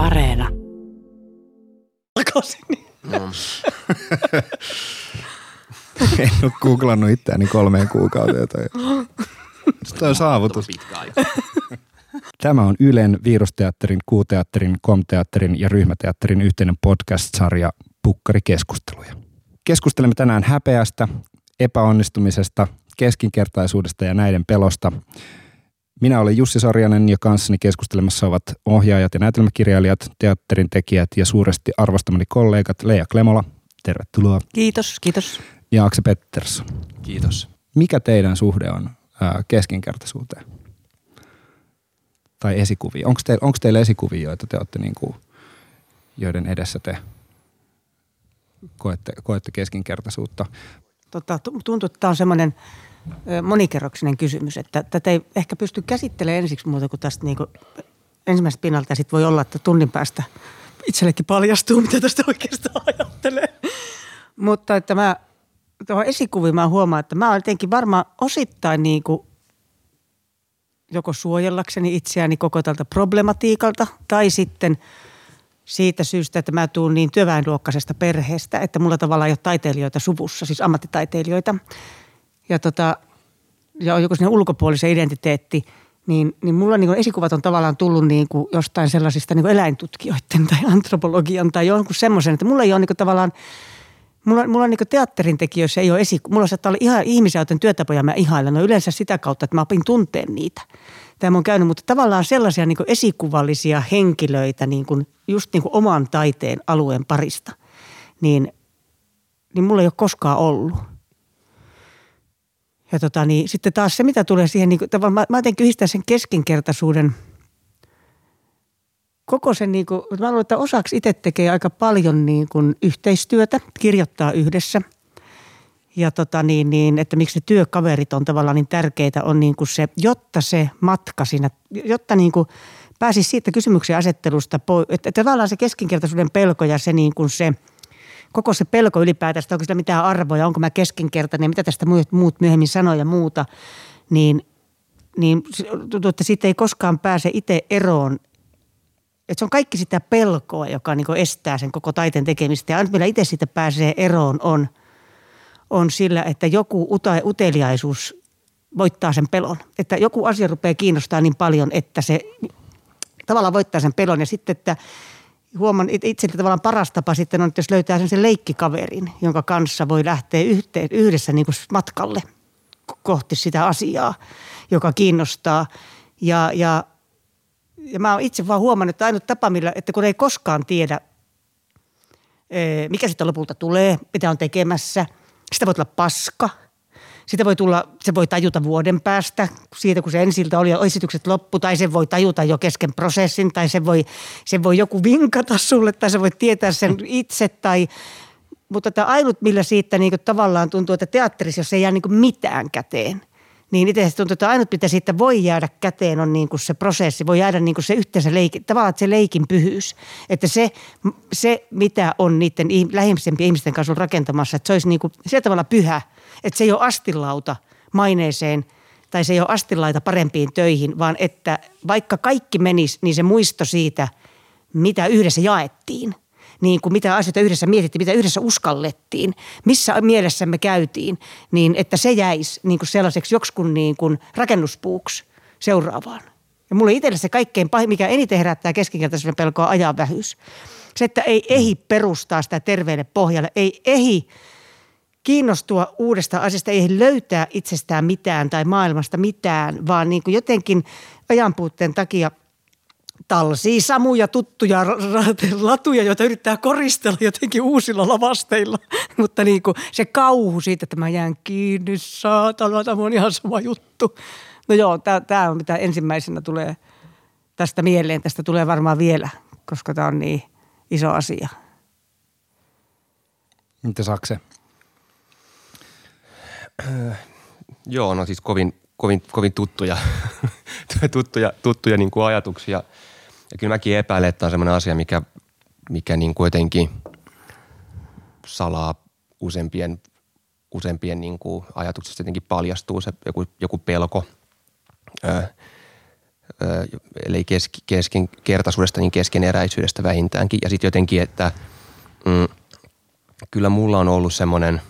Areena. No. En ole googlannut itseäni kolmeen kuukauteen. Toi. Toi on saavutus. Tämä on Ylen, Virusteatterin, Kuuteatterin, Komteatterin ja Ryhmäteatterin yhteinen podcast-sarja Pukkarikeskusteluja. Keskustelemme tänään häpeästä, epäonnistumisesta, keskinkertaisuudesta ja näiden pelosta. Minä olen Jussi Sorjanen ja kanssani keskustelemassa ovat ohjaajat ja näytelmäkirjailijat, teatterin tekijät ja suuresti arvostamani kollegat Leija Klemola, tervetuloa, Kiitos, kiitos. ja Akse Pettersson. Kiitos. Mikä teidän suhde on ää, keskinkertaisuuteen? Tai esikuvia? Onko teillä, onko teillä esikuvia, joita te olette niin kuin, joiden edessä te koette, koette keskinkertaisuutta? Tota, tu- tuntuu, että tämä on semmoinen monikerroksinen kysymys, että tätä ei ehkä pysty käsittelemään ensiksi muuta kuin tästä niin kuin ensimmäisestä pinnalta. Ja sitten voi olla, että tunnin päästä itsellekin paljastuu, mitä tästä oikeastaan ajattelee. Mutta että mä tuohon esikuviin mä huomaan, että mä olen jotenkin varmaan osittain niin kuin joko suojellakseni itseäni koko tältä problematiikalta tai sitten siitä syystä, että mä tuun niin työväenluokkaisesta perheestä, että mulla tavallaan ei ole taiteilijoita suvussa, siis ammattitaiteilijoita. Ja, tota, ja on joku sellainen ulkopuolisen identiteetti, niin, niin mulla niin esikuvat on tavallaan tullut niin kuin jostain sellaisista niin kuin eläintutkijoiden tai antropologian tai jonkun semmoisen, että mulla ei ole niin tavallaan Mulla, mulla on niin teatterin tekijöissä ei ole esi... Mulla saattaa olla ihan ihmisiä, joiden työtapoja mä ihailen. No yleensä sitä kautta, että mä opin tunteen niitä. Tämä on käynyt, mutta tavallaan sellaisia niin esikuvallisia henkilöitä niin kuin just niin oman taiteen alueen parista, niin, niin mulla ei ole koskaan ollut. Ja tota, niin, sitten taas se, mitä tulee siihen, niin mä, mä jotenkin yhdistän sen keskinkertaisuuden – koko sen, niin kuin, mä luulen, että osaksi itse tekee aika paljon niin kuin yhteistyötä, kirjoittaa yhdessä. Ja tota niin, niin, että miksi ne työkaverit on tavallaan niin tärkeitä, on niin kuin se, jotta se matka siinä, jotta niin kuin pääsisi siitä kysymyksen asettelusta pois, että, että tavallaan se keskinkertaisuuden pelko ja se niin kuin se, koko se pelko ylipäätään, onko sillä mitään arvoja, onko mä keskinkertainen, mitä tästä muut, myöhemmin sanoo ja muuta, niin, niin tuntuu, että siitä ei koskaan pääse itse eroon, että se on kaikki sitä pelkoa, joka niin estää sen koko taiteen tekemistä. Ja ainut, millä itse siitä pääsee eroon, on, on sillä, että joku uteliaisuus voittaa sen pelon. Että joku asia rupeaa kiinnostaa niin paljon, että se tavallaan voittaa sen pelon. Ja sitten, että huomaan itse tavallaan paras tapa sitten on, että jos löytää sen leikkikaverin, jonka kanssa voi lähteä yhteen, yhdessä niin kuin matkalle kohti sitä asiaa, joka kiinnostaa. Ja, ja ja mä oon itse vaan huomannut, että ainut tapa, millä, että kun ei koskaan tiedä, mikä sitten lopulta tulee, mitä on tekemässä, sitä voi tulla paska. Sitä voi tulla, se voi tajuta vuoden päästä siitä, kun se ensiltä oli esitykset loppu, tai se voi tajuta jo kesken prosessin, tai se voi, se voi joku vinkata sulle, tai se voi tietää sen itse, tai mutta tämä ainut, millä siitä niin tavallaan tuntuu, että teatterissa, jos ei jää niin mitään käteen, niin itse tuntuu, että ainut mitä siitä voi jäädä käteen on niin kuin se prosessi, voi jäädä niin kuin se yhteensä leikin, tavallaan se leikin pyhyys. Että se, se mitä on niiden lähimpien ihmisten kanssa rakentamassa, että se olisi niin kuin sillä tavalla pyhä, että se ei ole astilauta maineeseen tai se ei ole astilaita parempiin töihin, vaan että vaikka kaikki menisi, niin se muisto siitä, mitä yhdessä jaettiin – niin kuin mitä asioita yhdessä mietittiin, mitä yhdessä uskallettiin, missä mielessä me käytiin, niin että se jäisi niin kuin sellaiseksi joksikun niin kuin rakennuspuuksi seuraavaan. Ja mulle itselle se kaikkein pahin, mikä eniten herättää keskinkertaisuuden pelkoa, ajan vähyys. Se, että ei ehi perustaa sitä terveelle pohjalle, ei ehi kiinnostua uudesta asiasta, ei löytää itsestään mitään tai maailmasta mitään, vaan niin kuin jotenkin ajanpuutteen takia talsii samuja tuttuja latuja, joita yrittää koristella jotenkin uusilla lavasteilla. Mutta niin kuin se kauhu siitä, että mä jään kiinni, saatana, tämä on ihan sama juttu. No joo, tämä on mitä ensimmäisenä tulee tästä mieleen. Tästä tulee varmaan vielä, koska tämä on niin iso asia. Mitä Sakse? Joo, no siis kovin, kovin, kovin tuttuja, tuttuja, tuttuja niin kuin ajatuksia – ja kyllä mäkin epäilen, että on sellainen asia, mikä, mikä niin kuin jotenkin salaa useampien, useampien niin kuin ajatuksista jotenkin paljastuu se joku, joku pelko. Ö, eli keski, keskenkertaisuudesta, niin keskeneräisyydestä vähintäänkin. Ja sitten jotenkin, että mm, kyllä mulla on ollut semmoinen,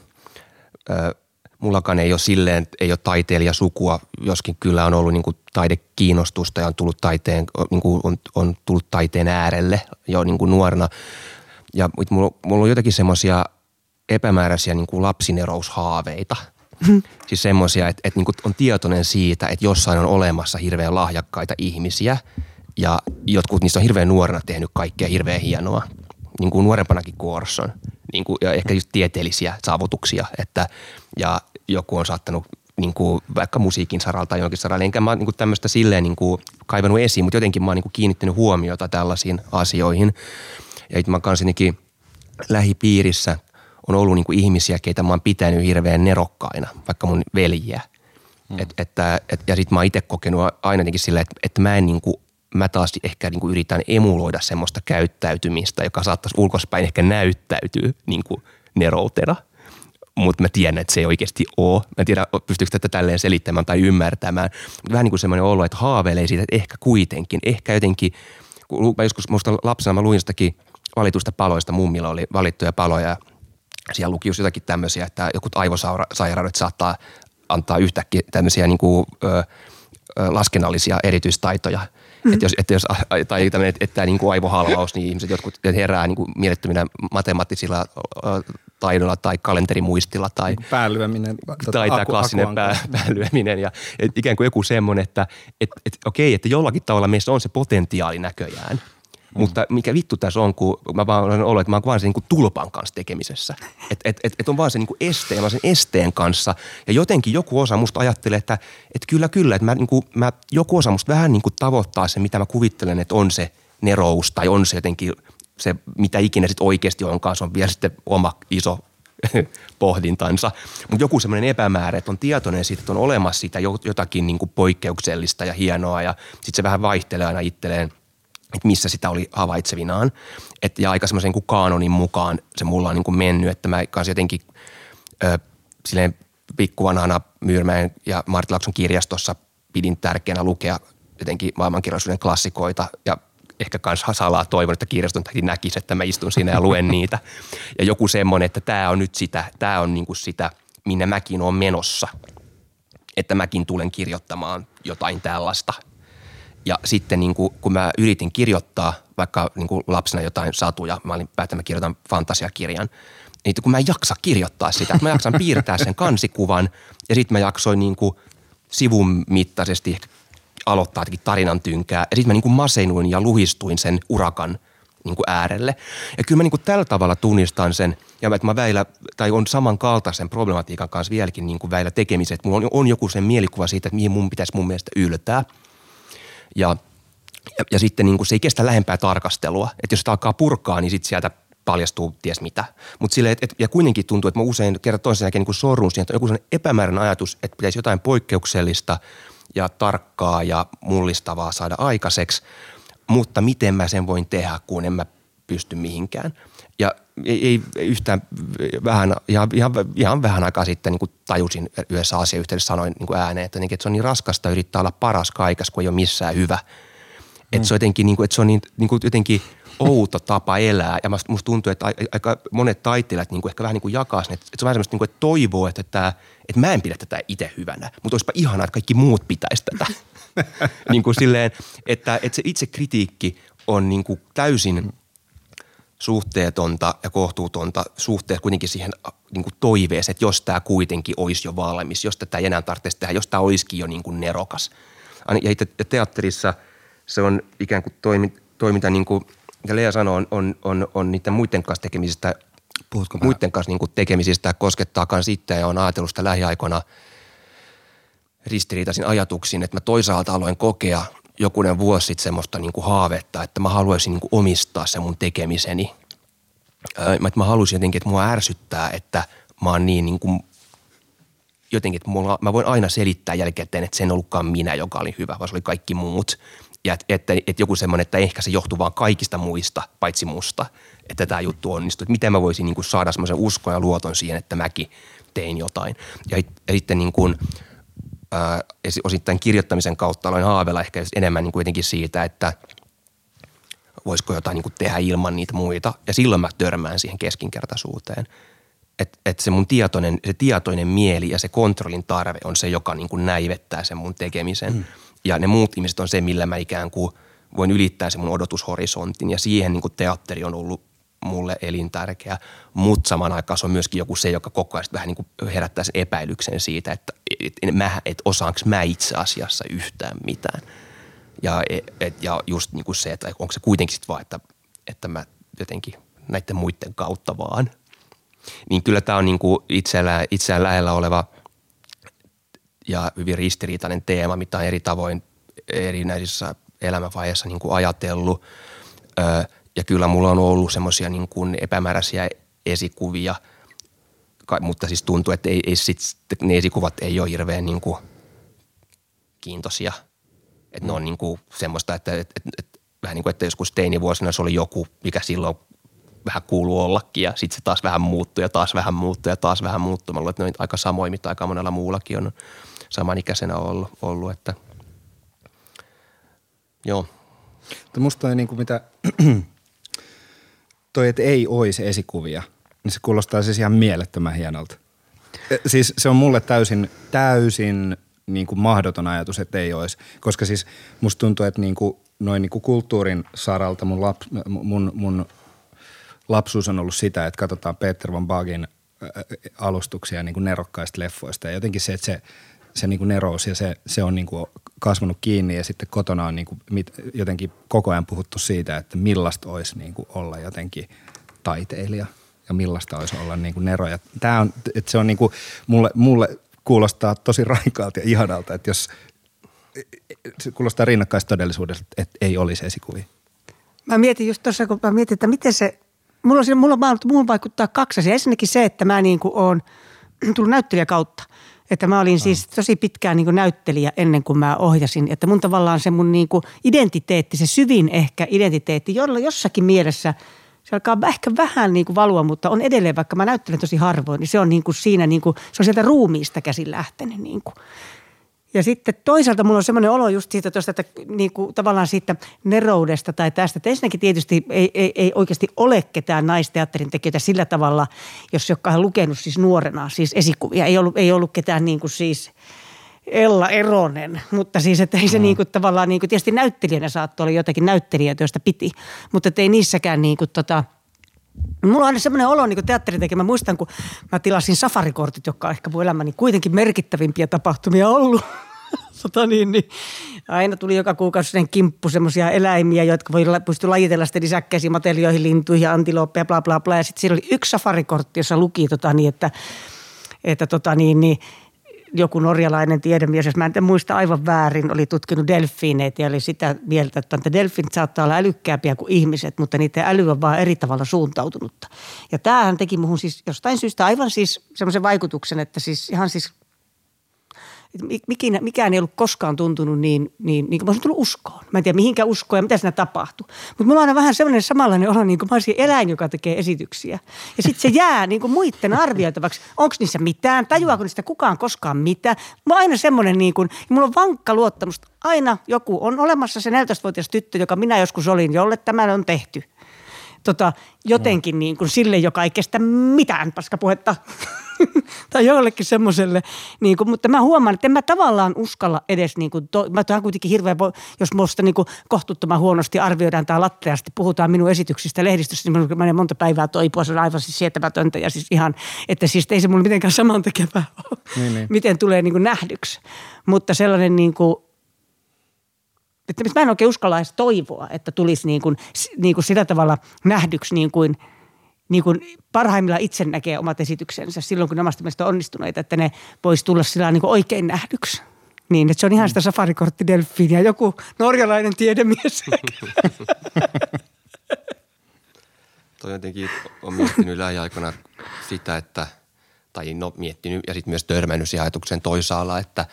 mullakaan ei ole silleen, ei ole taiteilijasukua, joskin kyllä on ollut niin kuin taidekiinnostusta ja on tullut taiteen, niin kuin on, on tullut taiteen äärelle jo niin kuin nuorena. Ja mulla, mulla on jotakin semmoisia epämääräisiä niin kuin lapsineroushaaveita – Mm. Siis semmoisia, että, että niin on tietoinen siitä, että jossain on olemassa hirveän lahjakkaita ihmisiä ja jotkut niistä on hirveän nuorena tehnyt kaikkea hirveän hienoa. Niin kuin nuorempanakin Kuorson. Niin kuin, ja ehkä just tieteellisiä saavutuksia. Että, ja joku on saattanut niin kuin vaikka musiikin saralta tai jonkin saralla. Enkä mä niin tämmöistä silleen niin kuin kaivannut esiin, mutta jotenkin mä oon niin kiinnittänyt huomiota tällaisiin asioihin. Ja mä kanssa lähipiirissä – on ollut niin kuin ihmisiä, keitä mä oon pitänyt hirveän nerokkaina, vaikka mun veljiä. Hmm. Et, että, et, ja sitten mä oon itse kokenut aina jotenkin silleen, että, että mä en niin kuin, mä taas ehkä niin kuin yritän emuloida semmoista käyttäytymistä, joka saattaisi ulkospäin ehkä näyttäytyä niin kuin neroutena. Mutta mä tiedän, että se ei oikeasti ole. Mä en tiedä, pystyykö tätä tälleen selittämään tai ymmärtämään. Vähän niin kuin semmoinen olo, että haaveilee siitä, että ehkä kuitenkin, ehkä jotenkin, kun mä joskus musta lapsena mä luin sitäkin valitusta paloista, mummilla oli valittuja paloja – siellä luki just jotakin tämmöisiä, että joku aivosairaudet saattaa antaa yhtäkkiä tämmöisiä niin kuin, ö, ö, laskennallisia erityistaitoja. Mm-hmm. Että jos, että jos, tai tämmöinen, että, että niin kuin aivohalvaus, niin ihmiset jotkut herää niin kuin mielettöminä matemaattisilla taidolla tai kalenterimuistilla tai niin päälyöminen. Tota, tai tämä klassinen pää, päälyöminen ja et ikään kuin joku semmoinen, että et, et, okei, että jollakin tavalla meissä on se potentiaali näköjään – Mm. Mutta mikä vittu tässä on, kun mä vaan olen ollut, että mä oon vaan sen niin tulpan kanssa tekemisessä. Että et, et, et on vaan se niin kuin este, mä sen esteen kanssa. Ja jotenkin joku osa musta ajattelee, että, että kyllä, kyllä, että mä, niin kuin, mä, joku osa musta vähän niin kuin tavoittaa se, mitä mä kuvittelen, että on se nerous tai on se jotenkin se, mitä ikinä sitten oikeasti onkaan, se on vielä sitten oma iso pohdintansa. Mutta joku semmoinen epämäärä, että on tietoinen siitä, että on olemassa sitä jotakin niin kuin poikkeuksellista ja hienoa ja sitten se vähän vaihtelee aina itselleen – että missä sitä oli havaitsevinaan. Et, ja aika semmoisen kuin kaanonin mukaan se mulla on niin kuin mennyt, että mä kanssa jotenkin ö, silleen pikkuvanhana Myyrmäen ja Martti kirjastossa pidin tärkeänä lukea jotenkin maailmankirjallisuuden klassikoita ja ehkä kans salaa toivon, että kirjaston näkisi, että mä istun siinä ja luen niitä. Ja joku semmoinen, että tämä on nyt sitä, tämä on niinku sitä, minne mäkin on menossa. Että mäkin tulen kirjoittamaan jotain tällaista – ja sitten niin kuin, kun mä yritin kirjoittaa vaikka niin kuin lapsena jotain satuja, mä olin päättänyt, mä kirjoitan fantasiakirjan, niin kun mä en jaksa kirjoittaa sitä, mä jaksan piirtää sen kansikuvan ja sitten mä jaksoin niin kuin sivun mittaisesti aloittaa tarinan tynkää ja sitten mä niin kuin ja luhistuin sen urakan niin kuin äärelle. Ja kyllä mä niin kuin tällä tavalla tunnistan sen ja että mä väillä, tai on samankaltaisen problematiikan kanssa vieläkin niin kuin väillä tekemiset. Mulla on, on joku sen mielikuva siitä, että mihin mun pitäisi mun mielestä yltää – ja, ja, ja sitten niin kuin se ei kestä lähempää tarkastelua. Että jos sitä alkaa purkaa, niin sitten sieltä paljastuu ties mitä. Mutta sille, et, et, ja kuitenkin tuntuu, että mä usein kerran toisen jälkeen niin sorrun siihen, että on joku sellainen epämääräinen ajatus, että pitäisi jotain poikkeuksellista ja tarkkaa ja mullistavaa saada aikaiseksi, mutta miten mä sen voin tehdä, kun en mä pysty mihinkään. Ja ei, ei yhtään vähän, ihan, ihan, ihan vähän aikaa sitten niin kuin tajusin yhdessä asiayhteydessä sanoin niin kuin ääneen, että, että se on niin raskasta yrittää olla paras kaikessa, kun ei ole missään hyvä. Mm. Että se on jotenkin, niin kuin, että se on niin, niin kuin jotenkin outo tapa elää. Ja musta tuntuu, että aika monet taiteilijat niin kuin ehkä vähän niin kuin jakaa sen, että se on vähän semmoista, niin kuin, että toivoo, että, tämä, että mä en pidä tätä itse hyvänä, mutta olisipa ihanaa, että kaikki muut pitäisi tätä. niin kuin silleen, että, että se itse kritiikki on niin kuin täysin suhteetonta ja kohtuutonta suhteessa kuitenkin siihen niin kuin toiveeseen, että jos tämä kuitenkin olisi jo valmis, jos tätä ei enää tarvitsisi tehdä, jos tämä olisikin jo niin kuin nerokas. Ja itse teatterissa se on ikään kuin toimi, toiminta, niin kuin ja Lea sanoi, on, on, on, on niiden muiden kanssa tekemisistä, Puhutko muiden kanssa niin kuin tekemisistä koskettaa myös itseä ja on ajatellut sitä lähiaikoina ristiriitaisin ajatuksin, että mä toisaalta aloin kokea – jokunen vuosi sitten semmoista niin kuin haavetta, että mä haluaisin niin kuin omistaa sen mun tekemiseni. Että mä haluaisin jotenkin, että mua ärsyttää, että mä oon niin, niin kuin, jotenkin, että mulla, mä voin aina selittää jälkikäteen, että se en ollutkaan minä, joka oli hyvä, vaan se oli kaikki muut. Ja että, että, että joku semmoinen, että ehkä se johtuu vaan kaikista muista, paitsi musta, että tämä juttu onnistuu. Että miten mä voisin niin kuin saada semmoisen uskon ja luoton siihen, että mäkin tein jotain. Ja, ja sitten niin kuin – ää, osittain kirjoittamisen kautta aloin haaveilla ehkä enemmän niin kuitenkin siitä, että voisiko jotain niin kuin tehdä ilman niitä muita. Ja silloin mä törmään siihen keskinkertaisuuteen. Että et se mun tietoinen, se tietoinen mieli ja se kontrollin tarve on se, joka niin kuin näivettää sen mun tekemisen. Mm. Ja ne muut ihmiset on se, millä mä ikään kuin voin ylittää sen mun odotushorisontin. Ja siihen niin kuin teatteri on ollut mulle elintärkeä, mutta samaan aikaan se on myöskin joku se, joka koko ajan vähän niin kuin herättää sen epäilyksen siitä, että et, et, et osaanko mä itse asiassa yhtään mitään. Ja, et, ja just niin kuin se, että onko se kuitenkin sitten vaan, että, että mä jotenkin näiden muiden kautta vaan. Niin kyllä tämä on niin kuin itseään, itseään lähellä oleva ja hyvin ristiriitainen teema, mitä on eri tavoin erinäisissä elämänvaiheissa niin kuin ajatellut. Öö, ja kyllä mulla on ollut semmoisia niin epämääräisiä esikuvia, mutta siis tuntuu, että ei, ei sit, ne esikuvat ei ole hirveän niin kuin kiintoisia. Että ne on niin kuin semmoista, että, että, että, että vähän niin kuin, että joskus teinivuosina se oli joku, mikä silloin vähän kuuluu ollakin ja sitten se taas vähän muuttui ja taas vähän muuttui ja taas vähän muuttui. Mä luulen, että ne on aika samoin, mitä aika monella muullakin on samanikäisenä ollut, ollut että joo. Mutta musta on niin kuin mitä toi, että ei olisi esikuvia, niin se kuulostaa siis ihan mielettömän hienolta. E, siis se on mulle täysin, täysin niin kuin mahdoton ajatus, että ei olisi. Koska siis musta tuntuu, että niin kuin, noin niin kuin kulttuurin saralta mun, lap, mun, mun lapsuus on ollut sitä, että katsotaan Peter von Bagin alustuksia niin kuin nerokkaista leffoista. Ja jotenkin se, että se, se niin kuin nerous ja se, se on niin kuin kasvanut kiinni ja sitten kotona on niin kuin mit, jotenkin koko ajan puhuttu siitä, että millaista olisi niin kuin olla jotenkin taiteilija ja millaista olisi olla niin kuin nero. Ja tämä on, että se on niin kuin, mulle, mulle kuulostaa tosi raikaalta ja ihanalta, että jos se kuulostaa todellisuudessa, että ei olisi esikuvia. Mä mietin just tuossa, kun mä mietin, että miten se, mulla on, mulla on, mulla vaikuttaa kaksi asiaa. Ensinnäkin se, että mä niin kuin oon tullut näyttelijä kautta. Että mä olin siis tosi pitkään niin näyttelijä ennen kuin mä ohjasin. Että mun tavallaan se mun niin identiteetti, se syvin ehkä identiteetti, jolla jossakin mielessä se alkaa ehkä vähän niin kuin valua, mutta on edelleen, vaikka mä näyttelen tosi harvoin, niin se on niin kuin siinä, niin kuin, se on sieltä ruumiista käsin lähtenyt. Niin kuin. Ja sitten toisaalta mulla on semmoinen olo just siitä tuosta, että niin kuin tavallaan siitä neroudesta tai tästä. Että ensinnäkin tietysti ei, ei, ei oikeasti ole ketään naisteatterin tekijöitä sillä tavalla, jos joka on lukenut siis nuorena siis esikuvia. Ei ollut, ei ollut ketään niin kuin siis Ella Eronen, mutta siis että ei se mm. niin kuin tavallaan, niin kuin tietysti näyttelijänä saattoi olla jotakin näyttelijöitä, joista piti, mutta ei niissäkään niin kuin tota – Mulla on aina semmoinen olo niin teatterin tekemä. Mä muistan, kun mä tilasin safarikortit, jotka on ehkä mun elämäni kuitenkin merkittävimpiä tapahtumia ollut. tota niin, niin. Aina tuli joka kuukausi sen kimppu semmoisia eläimiä, jotka voi pysty lajitella sitten lisäkkäisiin matelioihin, lintuihin ja antilooppeja, bla bla bla. Ja sitten siellä oli yksi safarikortti, jossa luki tota niin, että, että tota niin, niin joku norjalainen tiedemies, jos mä en muista aivan väärin, oli tutkinut delfiineitä ja oli sitä mieltä, että delfiinit saattaa olla älykkäämpiä kuin ihmiset, mutta niiden äly on vaan eri tavalla suuntautunutta. Ja tämähän teki muhun siis jostain syystä aivan siis semmoisen vaikutuksen, että siis ihan siis mikään, mikään ei ollut koskaan tuntunut niin, niin, niin kuin mä olisin tullut uskoon. Mä en tiedä mihinkä uskoa ja mitä siinä tapahtuu. Mutta mulla on aina vähän sellainen samanlainen olo, niin kuin mä olisin eläin, joka tekee esityksiä. Ja sitten se jää niin kuin muiden arvioitavaksi. Onko niissä mitään? Tajuaako niistä kukaan koskaan mitään? On aina semmoinen, niin kuin, mulla on vankka luottamus. Aina joku on olemassa se 14-vuotias tyttö, joka minä joskus olin, jolle tämä on tehty tota, jotenkin niin kuin sille, joka ei kestä mitään paskapuhetta. tai jollekin semmoiselle. Niin kuin, mutta mä huomaan, että en mä tavallaan uskalla edes, niin kuin, to, mä tuon kuitenkin hirveän, jos musta niin kuin kohtuuttoman huonosti arvioidaan tai latteasti, puhutaan minun esityksistä lehdistössä, niin mä menee monta päivää toipua, se on aivan siis sietämätöntä ja siis ihan, että siis ei se mulle mitenkään samantekevää ole, niin, niin. miten tulee niin kuin nähdyksi. Mutta sellainen niin kuin, että mä en oikein uskalla edes toivoa, että tulisi niin kuin, niin kuin sillä tavalla nähdyksi niin kuin – niin kuin parhaimmillaan itse näkee omat esityksensä silloin, kun ne omasta mielestä onnistuneita, että ne voisi tulla sillä niin kuin oikein nähdyksi. Niin, että se on ihan sitä safarikortti ja joku norjalainen tiedemies. Toi jotenkin on miettinyt lähiaikoina sitä, että, tai no miettinyt ja sitten myös törmännyt siihen ajatukseen toisaalla, että,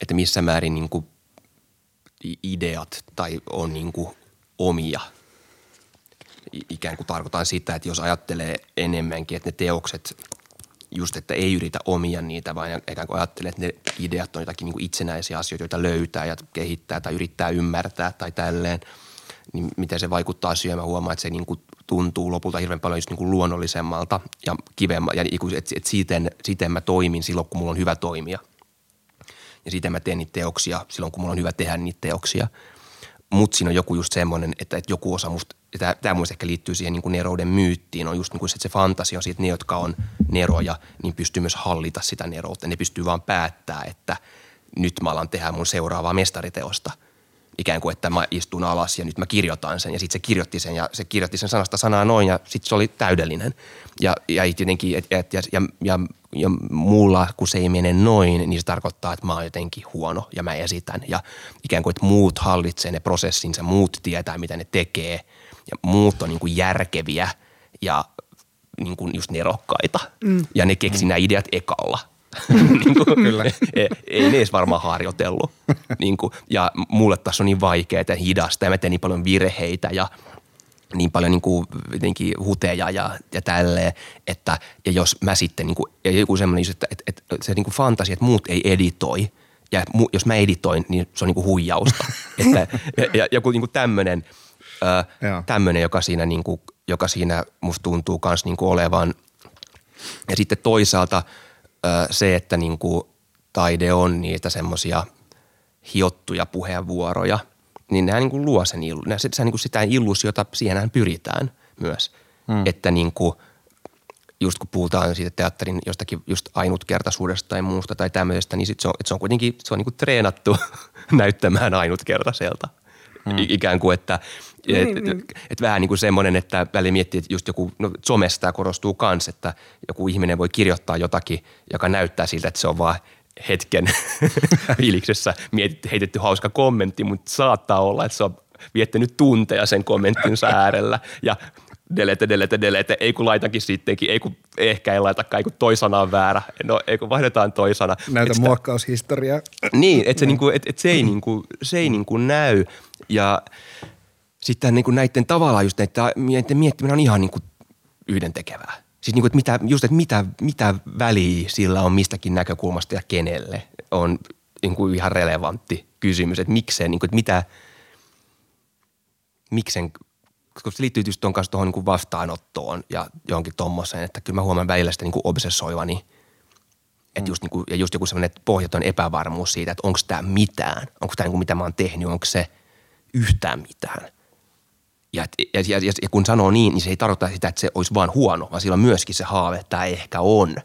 että missä määrin niin kuin ideat tai on niin kuin omia – ikään kuin tarkoitan sitä, että jos ajattelee enemmänkin, että ne teokset just, että ei yritä omia niitä, vaan ikään kuin ajattelee, että ne ideat on jotakin niin kuin itsenäisiä asioita, joita löytää ja kehittää tai yrittää ymmärtää tai tälleen, niin miten se vaikuttaa syömään. Mä huomaan, että se niin kuin tuntuu lopulta hirveän paljon just niin kuin luonnollisemmalta ja kivemmalta, ja niin että, että siten, siten mä toimin silloin, kun mulla on hyvä toimia. Ja siten mä teen niitä teoksia silloin, kun mulla on hyvä tehdä niitä teoksia – mutta siinä on joku just semmoinen, että, että joku osa musta, tämä, tämä mun ehkä liittyy siihen niin kuin nerouden myyttiin, on just niin kuin se, se fantasia siitä, että ne, jotka on neroja, niin pystyy myös hallita sitä neroutta. Ne pystyy vaan päättää, että nyt mä alan tehdä mun seuraavaa mestariteosta. Ikään kuin, että mä istun alas ja nyt mä kirjoitan sen. Ja sitten se kirjoitti sen ja se kirjoitti sen sanasta sanaa noin ja sitten se oli täydellinen. Ja, ja jotenkin, et, et, ja, ja, ja ja mulla, kun se ei mene noin, niin se tarkoittaa, että mä oon jotenkin huono ja mä esitän. Ja ikään kuin, että muut hallitsee ne prosessinsa, muut tietää, mitä ne tekee ja muut on niin kuin järkeviä ja niin kuin just nerokkaita. Mm. Ja ne keksi mm. nämä ideat ekalla. niin kuin, Kyllä. ei, ei ne edes varmaan harjoitellut. niin kuin, ja mulle taas on niin vaikeaa ja hidasta ja mä teen niin paljon virheitä ja – niin paljon niin kuin, jotenkin huteja ja, ja tälleen, että ja jos mä sitten niin kuin, ja joku semmoinen, että, että, että se niin kuin fantasia, että muut ei editoi ja mu, jos mä editoin, niin se on niin kuin huijausta. että, ja, ja joku niin kuin tämmöinen, tämmöinen, joka siinä, niin kuin, joka siinä musta tuntuu myös niin olevan. Ja sitten toisaalta ö, se, että niin kuin taide on niitä semmoisia hiottuja puheenvuoroja – niin nämä niin kuin luo sen, se, se, niin kuin sitä illuusiota, siihenhän pyritään myös. Hmm. Että niin kuin, just kun puhutaan siitä teatterin jostakin just ainutkertaisuudesta tai muusta tai tämmöisestä, niin sit se, on, se on kuitenkin se on niin kuin treenattu näyttämään ainutkertaiselta. Hmm. Ikään kuin, että et, niin, et, niin. et vähän niin kuin semmoinen, että väliin miettii, että just joku, no somesta korostuu kans, että joku ihminen voi kirjoittaa jotakin, joka näyttää siltä, että se on vaan – hetken fiiliksessä mietit, heitetty hauska kommentti, mutta saattaa olla, että se on viettänyt tunteja sen kommenttinsa äärellä ja delete, delete, delete, ei kun laitakin sittenkin, ei kun ehkä ei laitakaan, ei kun toi sana on väärä, no ei kun vaihdetaan toi sana. Näytä et muokkaushistoriaa. Niin, että se, niinku, et, et se ei, niinku, se ei niinku näy ja sitten niinku näiden tavallaan just näiden miettiminen on ihan niinku yhdentekevää. Siis niin kuin, että mitä, just, että mitä, mitä väliä sillä on mistäkin näkökulmasta ja kenelle on niin kuin ihan relevantti kysymys, että mikseen, niin kuin, että mitä, miksen, koska se liittyy just tuon kanssa tuohon niin vastaanottoon ja johonkin tommoseen, että kyllä mä huomaan välillä sitä niin kuin obsessoivani. Että just, niin kuin, ja just joku sellainen pohjaton epävarmuus siitä, että onko tämä mitään, onko tämä niin kuin mitä mä oon tehnyt, onko se yhtään mitään – ja, ja, ja, ja kun sanoo niin, niin se ei tarkoita sitä, että se olisi vaan huono, vaan sillä on myöskin se haave, että tämä ehkä on.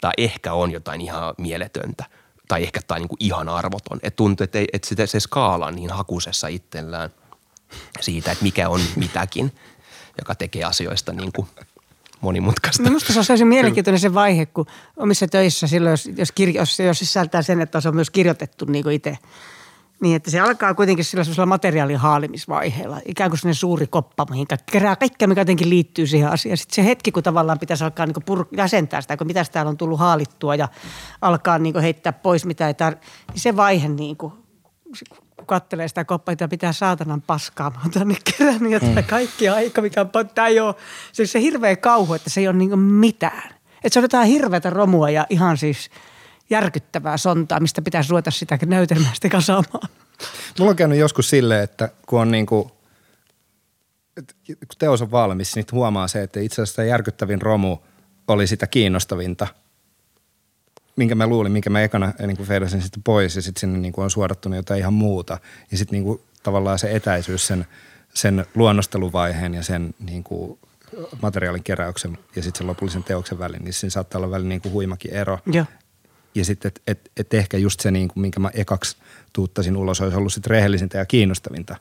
Tai ehkä on jotain ihan mieletöntä. Tai ehkä tämä niin kuin ihan arvoton. Että tuntuu, että, ei, että se, se skaala on niin hakusessa itsellään siitä, että mikä on mitäkin, joka tekee asioista niin kuin monimutkaista. Minusta se on sellaisen mielenkiintoinen se vaihe, kun omissa töissä silloin, jos, jos, kirjo, jos, jos sisältää sen, että se on myös kirjoitettu niin kuin itse – niin, että se alkaa kuitenkin sillä sellaisella materiaalin haalimisvaiheella. Ikään kuin sellainen suuri koppa, mihin kerää kaikkea, mikä jotenkin liittyy siihen asiaan. Sitten se hetki, kun tavallaan pitäisi alkaa niin pur- jäsentää sitä, kun mitä täällä on tullut haalittua ja alkaa niin heittää pois, mitä ei tar- niin se vaihe, niin kuin, kun katselee sitä koppaa, että pitää saatanan paskaa. Mä oon tänne kerännyt jotain mm. kaikki aika, mikä on, tämä ei ole, se, se hirveä kauhu, että se ei ole niin mitään. Että se on jotain hirveätä romua ja ihan siis – järkyttävää sontaa, mistä pitäisi ruveta sitä näytelmästä kasaamaan. Mulla on käynyt joskus silleen, että kun on niin kuin, kun teos on valmis, niin huomaa se, että itse asiassa järkyttävin romu oli sitä kiinnostavinta, minkä mä luulin, minkä mä ekana niin kuin feidasin sitten pois ja sitten sinne niin kuin on suodattunut jotain ihan muuta. Ja sitten niin kuin tavallaan se etäisyys sen, sen luonnosteluvaiheen ja sen niin kuin materiaalin keräyksen ja sitten sen lopullisen teoksen välin, niin siinä saattaa olla välillä niin kuin huimakin ero. Joo. Ja sitten, että et, et ehkä just se, niin kuin, minkä mä ekaksi tuuttasin ulos, olisi ollut sitten rehellisintä ja kiinnostavinta.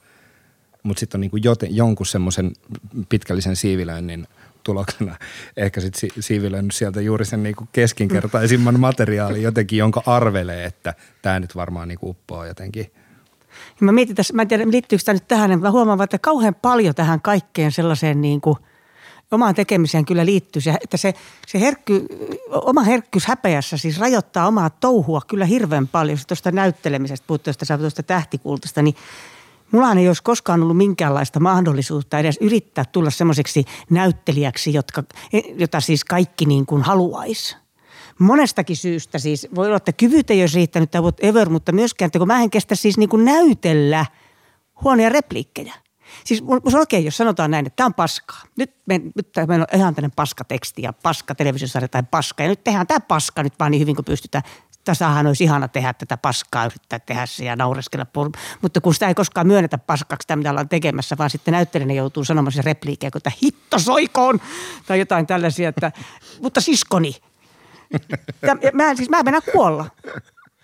Mutta sitten on niin kuin joten, jonkun semmoisen pitkällisen siivilöinnin tuloksena. Ehkä sitten siivilöinyt sieltä juuri sen niin kuin keskinkertaisimman materiaalin jotenkin, jonka arvelee, että tämä nyt varmaan niin kuin uppoo jotenkin – Mä mietin tässä, mä en tiedä liittyykö tämä nyt tähän, mutta mä huomaan, että kauhean paljon tähän kaikkeen sellaiseen niin kuin – omaan tekemiseen kyllä liittyy. Se, että se, se herkky, oma herkkyys häpeässä siis rajoittaa omaa touhua kyllä hirveän paljon. Tuosta näyttelemisestä, puhuttu tuosta, tuosta tähtikultasta, niin Mulla ei olisi koskaan ollut minkäänlaista mahdollisuutta edes yrittää tulla semmoiseksi näyttelijäksi, jotka, jota siis kaikki niin kuin haluaisi. Monestakin syystä siis. Voi olla, että kyvyt ei olisi riittänyt tai whatever, mutta myöskään, että kun mä en kestä siis niin kuin näytellä huonoja repliikkejä. Siis on okei, jos sanotaan näin, että tämä on paskaa. Nyt, me, nyt meillä on ihan tämmöinen paskateksti ja paska televisiosarja tai paska. Ja nyt tehdään tämä paska nyt vaan niin hyvin kuin pystytään tässähän olisi ihana tehdä tätä paskaa, yrittää tehdä se ja naureskella. Mutta kun sitä ei koskaan myönnetä paskaksi, tämä mitä ollaan tekemässä, vaan sitten näyttelijänä joutuu sanomaan se repliikkejä, kun hitto soikoon tai jotain tällaisia, että, mutta siskoni. Ja, mä, siis mä mennään kuolla.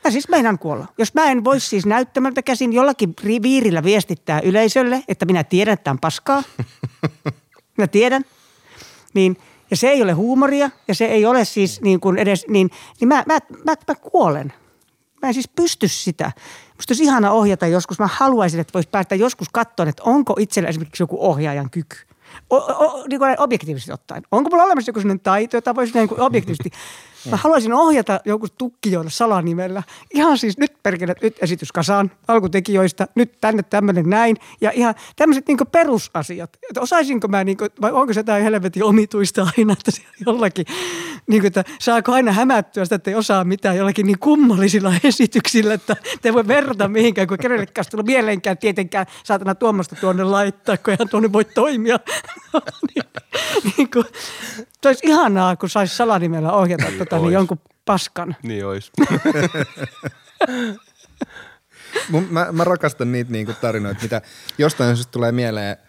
Mä siis meinaan kuolla. Jos mä en voisi siis näyttämältä käsin jollakin viirillä viestittää yleisölle, että minä tiedän, että tämä on paskaa. Minä tiedän. Niin – ja se ei ole huumoria ja se ei ole siis niin kuin edes, niin, niin mä, mä, mä, mä kuolen. Mä en siis pysty sitä. Musta olisi ihana ohjata joskus. Mä haluaisin, että voisi päästä joskus katsoa, että onko itsellä esimerkiksi joku ohjaajan kyky. O, o, niin kuin objektiivisesti ottaen. Onko mulla olemassa joku sellainen taito, jota voisi niin objektiivisesti Mä haluaisin ohjata joku tukkijoille salanimellä. Ihan siis nyt perkele, nyt esitys kasaan alkutekijöistä, nyt tänne tämmöinen näin. Ja ihan tämmöiset niin perusasiat. Että osaisinko mä, niin kuin, vai onko se jotain helvetin omituista aina, että jollakin, niin kuin, että saako aina hämättyä sitä, että ei osaa mitään jollakin niin kummallisilla esityksillä, että te voi verrata mihinkään, kun kenellekään tullut mieleenkään tietenkään saatana tuommoista tuonne laittaa, kun eihän tuonne voi toimia. niin, niin kuin, olisi ihanaa, kun saisi salanimellä ohjata tota, niin jonkun paskan. Niin olisi. mä, mä rakastan niitä niinku tarinoita, mitä jostain syystä tulee mieleen –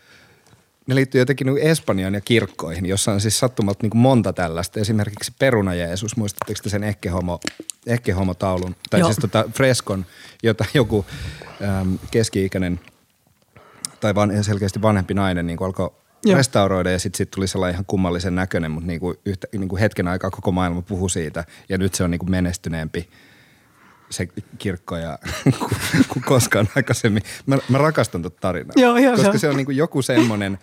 ne liittyy jotenkin niin Espanjaan ja kirkkoihin, jossa on siis sattumalta niin monta tällaista. Esimerkiksi Peruna Jeesus, muistatteko te sen Ekkehomo, Ekkehomo-taulun, tai Joo. siis tota freskon, jota joku äm, keski-ikäinen tai van, selkeästi vanhempi nainen niin alkoi Joo. restauroida ja sitten sit tuli sellainen ihan kummallisen näköinen, mutta niinku yhtä, niinku hetken aikaa koko maailma puhui siitä ja nyt se on niinku menestyneempi se kirkko ja kuin koskaan aikaisemmin. Mä, mä rakastan tuota tarinaa, joo, joo, koska se on, se on niinku joku semmoinen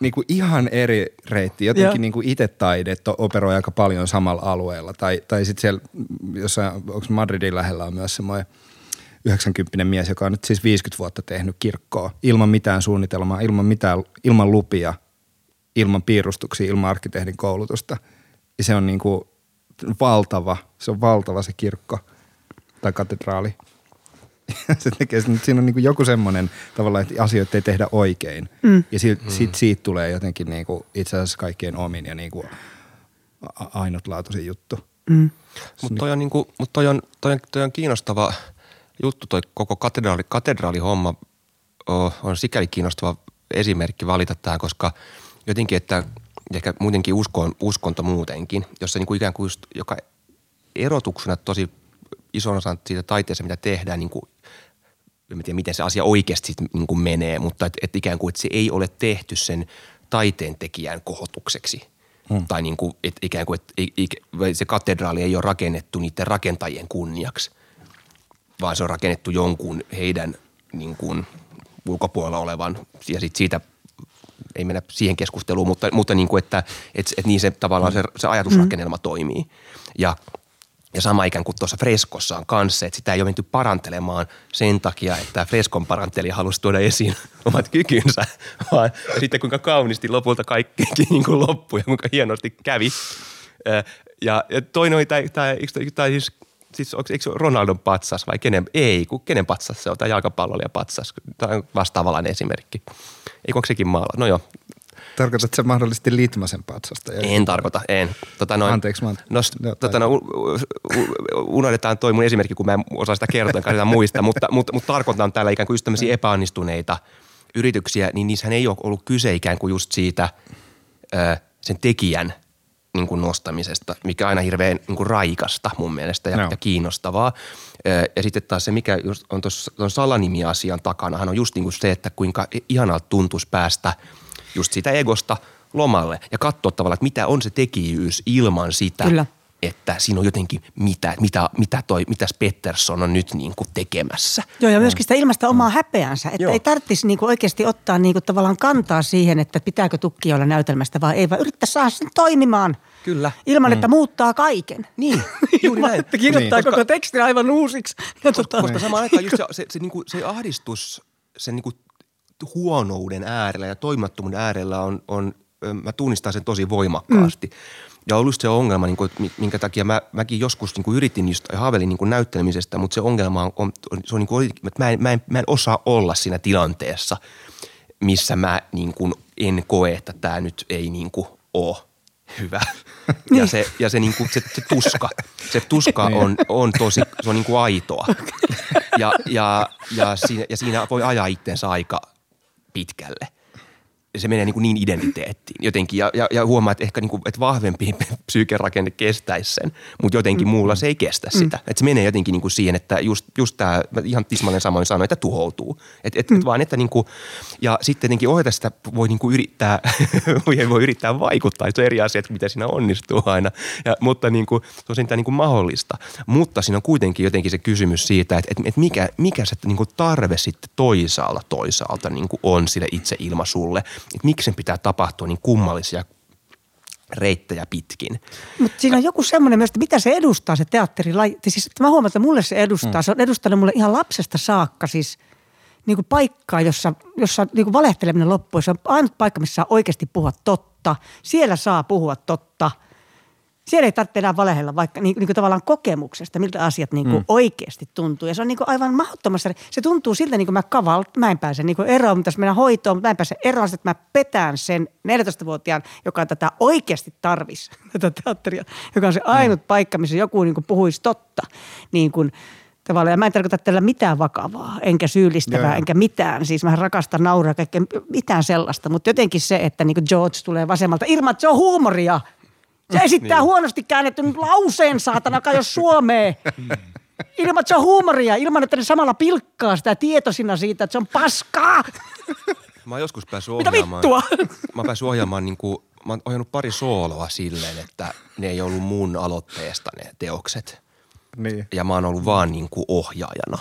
niinku ihan eri reitti. Jotenkin niinku itse taide operoi aika paljon samalla alueella. Tai, tai sitten siellä jossain, onko Madridin lähellä on myös semmoinen – 90 mies, joka on nyt siis 50 vuotta tehnyt kirkkoa ilman mitään suunnitelmaa, ilman, mitään, ilman lupia, ilman piirustuksia, ilman arkkitehdin koulutusta. Ja se on niin kuin valtava, se on valtava se kirkko tai katedraali. se tekee, siinä on niin kuin joku semmoinen tavallaan, että asioita ei tehdä oikein. Mm. Ja siitä, mm. siitä, siitä tulee jotenkin niin kuin itse asiassa kaikkien omin ja niin kuin ainutlaatuisin juttu. Mm. Mutta toi, on niinku, mut toi, on, toi, on, toi on kiinnostava – juttu, toi koko katedraali, katedraalihomma on sikäli kiinnostava esimerkki valita tähän, koska jotenkin, että ehkä muutenkin uskon, uskonto muutenkin, jossa niin kuin ikään kuin just, joka erotuksena tosi ison osan siitä taiteesta, mitä tehdään, niin kuin, en tiedä miten se asia oikeasti niin kuin menee, mutta että et ikään kuin että se ei ole tehty sen taiteen tekijän kohotukseksi. Hmm. Tai niin kuin, että ikään kuin, että se katedraali ei ole rakennettu niiden rakentajien kunniaksi – vaan se on rakennettu jonkun heidän niin kuin ulkopuolella olevan ja sit siitä ei mennä siihen keskusteluun, mutta, mutta niin kuin, että et, et niin se tavallaan se, se ajatusrakennelma mm. toimii. Ja, ja sama ikään kuin tuossa freskossa on kanssa, että sitä ei ole menty parantelemaan sen takia, että freskon parantelija halusi tuoda esiin omat kykynsä, vaan sitten kuinka kauniisti lopulta kaikkikin niin kuin loppui ja kuinka hienosti kävi. Ja, ja toinen oli tämä, tämä, tämä siis siis onko, eikö Ronaldon patsas vai kenen, ei, kun kenen patsas se on, tämä jalkapalloilija patsas. Tämä on vastaavallainen esimerkki. Ei onko sekin maala? No joo. Tarkoitatko se mahdollisesti Litmasen patsasta? En tarkoita, en. Tota noin, Anteeksi, mä no, tota no, unohdetaan toi mun esimerkki, kun mä en osaa sitä kertoa, en muista, mutta, mutta, mutta tarkoitan täällä ikään kuin just tämmöisiä epäonnistuneita yrityksiä, niin niissähän ei ole ollut kyse ikään kuin just siitä sen tekijän – niin kuin nostamisesta, mikä on aina hirveän niin kuin raikasta mun mielestä ja, no. ja kiinnostavaa. Ja sitten taas se, mikä just on tuon salanimi-asian takana, on just niin kuin se, että kuinka ihanalta tuntuisi päästä just siitä egosta lomalle ja katsoa tavallaan, että mitä on se tekijyys ilman sitä, Kyllä. Että siinä on jotenkin mitä, mitä, mitä toi, mitäs Pettersson on nyt niin kuin tekemässä. Joo ja myöskin sitä ilmasta omaa mm. häpeänsä, että Joo. ei tarvitsisi niin kuin oikeasti ottaa niin kuin tavallaan kantaa siihen, että pitääkö tukki olla näytelmästä vai ei, vaan yrittää saada sen toimimaan – Kyllä. Ilman, mm. että muuttaa kaiken. Niin, juuri näin. että kirjoittaa niin. koko tekstin aivan uusiksi. Ja koska, tota, koska samaan aikaan just se, se, se, niin kuin, se ahdistus sen niin kuin huonouden äärellä ja toimattomuuden äärellä on, on mä tunnistan sen tosi voimakkaasti. Mm. Ja ollut se ongelma, niin kuin, minkä takia mä, mäkin joskus niin kuin yritin just, ja haavelin niin kuin näyttelemisestä, mutta se ongelma on, on, se on niin kuin, että mä en, mä, en, mä en osaa olla siinä tilanteessa, missä mä niin kuin en koe, että tämä nyt ei niin kuin ole hyvä. Niin. Ja se, ja se, niin kuin, se, se tuska, se tuska niin. on, on tosi, se on niin kuin aitoa. Ja, ja, ja, siinä, ja siinä voi ajaa itsensä aika pitkälle – se menee niin, kuin niin identiteettiin jotenkin ja, ja, ja huomaa, että ehkä niin kuin, että vahvempi psyykerakenne kestäisi sen, mutta jotenkin mm. muulla se ei kestä mm. sitä. Että se menee jotenkin niin kuin siihen, että just, just tämä, ihan tismalleen samoin sanoin, että tuhoutuu. Et, et, mm. et vaan, että niin kuin, ja sitten jotenkin ohjata sitä voi niin kuin yrittää, voi, yrittää vaikuttaa, se on eri asia, että miten siinä onnistuu aina, ja, mutta niin kuin, se on sitä niin kuin mahdollista. Mutta siinä on kuitenkin jotenkin se kysymys siitä, että, että, että mikä, mikä se niin kuin tarve sitten toisaalta toisaalta niin kuin on sille itse ilmaisulle – että miksi sen pitää tapahtua niin kummallisia reittejä pitkin. Mutta siinä on joku semmoinen myös, että mitä se edustaa se teatteri. Siis, että mä huomaan, että mulle se edustaa. Mm. Se on edustanut mulle ihan lapsesta saakka siis niin kuin paikkaa, jossa, jossa niin kuin valehteleminen loppuu. Se on ainut paikka, missä saa oikeasti puhua totta. Siellä saa puhua totta – siellä ei tarvitse enää valehella vaikka niin, niin kuin tavallaan kokemuksesta, miltä asiat niin kuin mm. oikeasti tuntuu. Ja se on niin kuin aivan mahdottomassa. Se tuntuu siltä, niin kuin mä kaval, mä en pääse niin kuin eroon, mutta mennä hoitoon, mutta mä en pääse eroon, että mä petään sen 14-vuotiaan, joka tätä oikeasti tarvisi, tätä teatteria, joka on se ainut mm. paikka, missä joku niin kuin puhuisi totta. Niin kuin, tavallaan. Ja mä en tarkoita tällä mitään vakavaa, enkä syyllistävää, Joo. enkä mitään. Siis mä rakastan nauraa kaikkea, mitään sellaista. Mutta jotenkin se, että niin George tulee vasemmalta, ilman että se on huumoria – se esittää niin. huonosti käännetyn lauseen, saatana, jos Suomeen. Ilman, että se on huumoria, ilman, että ne samalla pilkkaa sitä tietoisina siitä, että se on paskaa. Mä oon joskus päässyt ohjaamaan. Mitä vittua? Mä oon ohjaamaan niin kuin, mä oon ohjannut pari sooloa silleen, että ne ei ollut mun aloitteesta ne teokset. Niin. Ja mä oon ollut vaan niin kuin ohjaajana.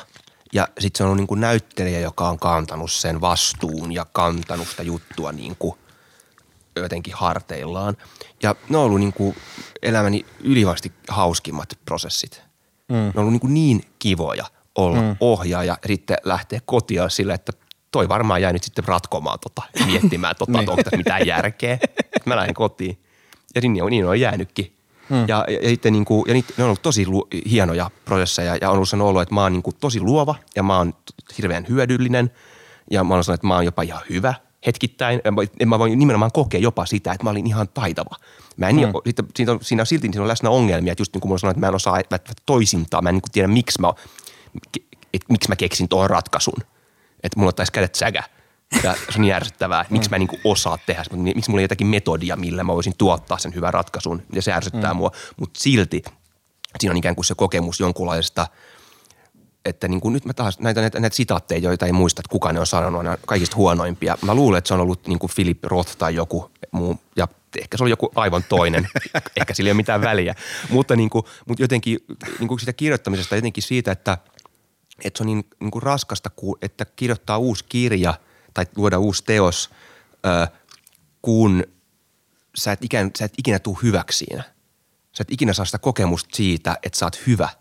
Ja sitten se on ollut niin kuin näyttelijä, joka on kantanut sen vastuun ja kantanut sitä juttua niin kuin jotenkin harteillaan. Ja ne on ollut niin kuin elämäni ylivasti hauskimmat prosessit. Mm. Ne on ollut niin, kuin niin kivoja olla mm. ohjaaja ja sitten lähteä kotia sille, että toi varmaan jäi nyt sitten ratkomaan tota, miettimään tota, niin. onko tässä mitään järkeä. Mä lähdin kotiin ja niin on, niin on jäänytkin. Mm. Ja, ja, ja, sitten niin kuin, ja niitä, ne on ollut tosi lu, hienoja prosesseja ja on ollut sen olo, että mä oon niin kuin tosi luova ja mä oon hirveän hyödyllinen ja mä oon sanonut, että mä oon jopa ihan hyvä – hetkittäin. En mä voin nimenomaan kokea jopa sitä, että mä olin ihan taitava. Mä en, mm. sitten, siinä, on, siinä on silti siinä on läsnä ongelmia, että just niin kuin mä sanoin, että mä en osaa että toisintaa. Mä en niin tiedä, miksi mä, että miksi mä keksin tuon ratkaisun. Että mulla taisi kädet sägä. Ja se on niin järsyttävää, että miksi mä en niin osaa tehdä, miksi mulla ei jotakin metodia, millä mä voisin tuottaa sen hyvän ratkaisun. Ja se ärsyttää mm. mua, mutta silti siinä on ikään kuin se kokemus jonkunlaisesta – että niin kuin nyt mä taas näitä, näitä, näitä sitaatteja, joita ei muista, että kuka ne on sanonut, on kaikista huonoimpia. Mä luulen, että se on ollut niin kuin Philip Roth tai joku muu, ja ehkä se oli joku aivan toinen, ehkä sillä ei ole mitään väliä. Mutta, niin kuin, mutta jotenkin niin kuin sitä kirjoittamisesta jotenkin siitä, että, että se on niin, niin kuin raskasta, että kirjoittaa uusi kirja tai luoda uusi teos, kun sä et, ikään, sä et ikinä tule hyväksi siinä. Sä et ikinä saa sitä kokemusta siitä, että sä oot hyvä –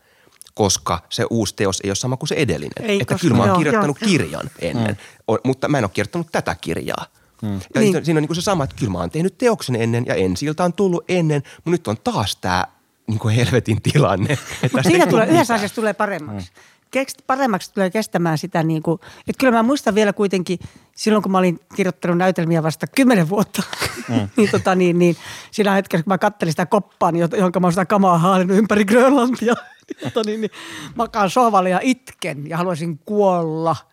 koska se uusi teos ei ole sama kuin se edellinen. Ei, että koska, kyllä mä oon kirjoittanut joo, kirjan ennen, mm. mutta mä en ole kirjoittanut tätä kirjaa. Mm. Ja niin. siinä on niin se sama, että kyllä mä oon tehnyt teoksen ennen ja ensiltä on tullut ennen, mutta nyt on taas tämä niin helvetin tilanne. Että siinä tulee, yhdessä asiassa tulee paremmaksi. Mm paremmaksi tulee kestämään sitä, niin kuin, että kyllä mä muistan vielä kuitenkin silloin, kun mä olin kirjoittanut näytelmiä vasta kymmenen vuotta, mm. niin, tota, niin, niin siinä hetkessä, kun mä kattelin sitä koppaa, niin, johon mä oon sitä kamaa haalinnut ympäri Grönlantia, tota, niin, niin, makaan sohvalle ja itken ja haluaisin kuolla –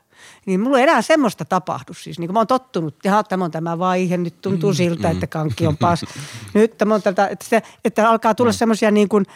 niin mulla ei enää semmoista tapahdu siis. Niin kuin mä oon tottunut, että tämä on tämä vaihe, nyt tuntuu mm. siltä, että kankki on pas. Nyt tämä on tältä, että, se, että alkaa tulla mm. semmoisia niin kuin –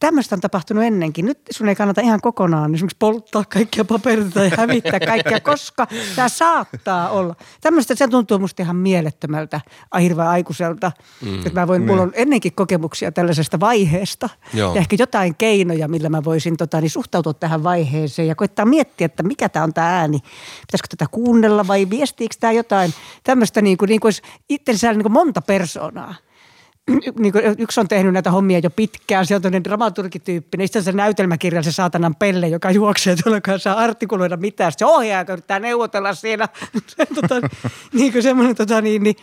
tämmöistä on tapahtunut ennenkin. Nyt sun ei kannata ihan kokonaan esimerkiksi polttaa kaikkia paperita ja hävittää kaikkia, koska tämä saattaa olla. Tämmöistä se tuntuu musta ihan mielettömältä, hirveän aikuiselta. Mm, että mä voin, mulla on ennenkin kokemuksia tällaisesta vaiheesta. Joo. Ja ehkä jotain keinoja, millä mä voisin tota, niin suhtautua tähän vaiheeseen ja koittaa miettiä, että mikä tämä on tämä ääni. Pitäisikö tätä kuunnella vai viestiikö tämä jotain tämmöistä niin kuin, niin kuin itsensä niin kuin monta persoonaa niin kuin yksi on tehnyt näitä hommia jo pitkään, se on tämmöinen dramaturgityyppinen. Sitten on se näytelmäkirja, se saatanan pelle, joka juoksee tuolla kanssa artikuloida mitään. Sitten se ohjaaja yrittää neuvotella siinä. tota, niin kuin semmoinen tota, niin, niin,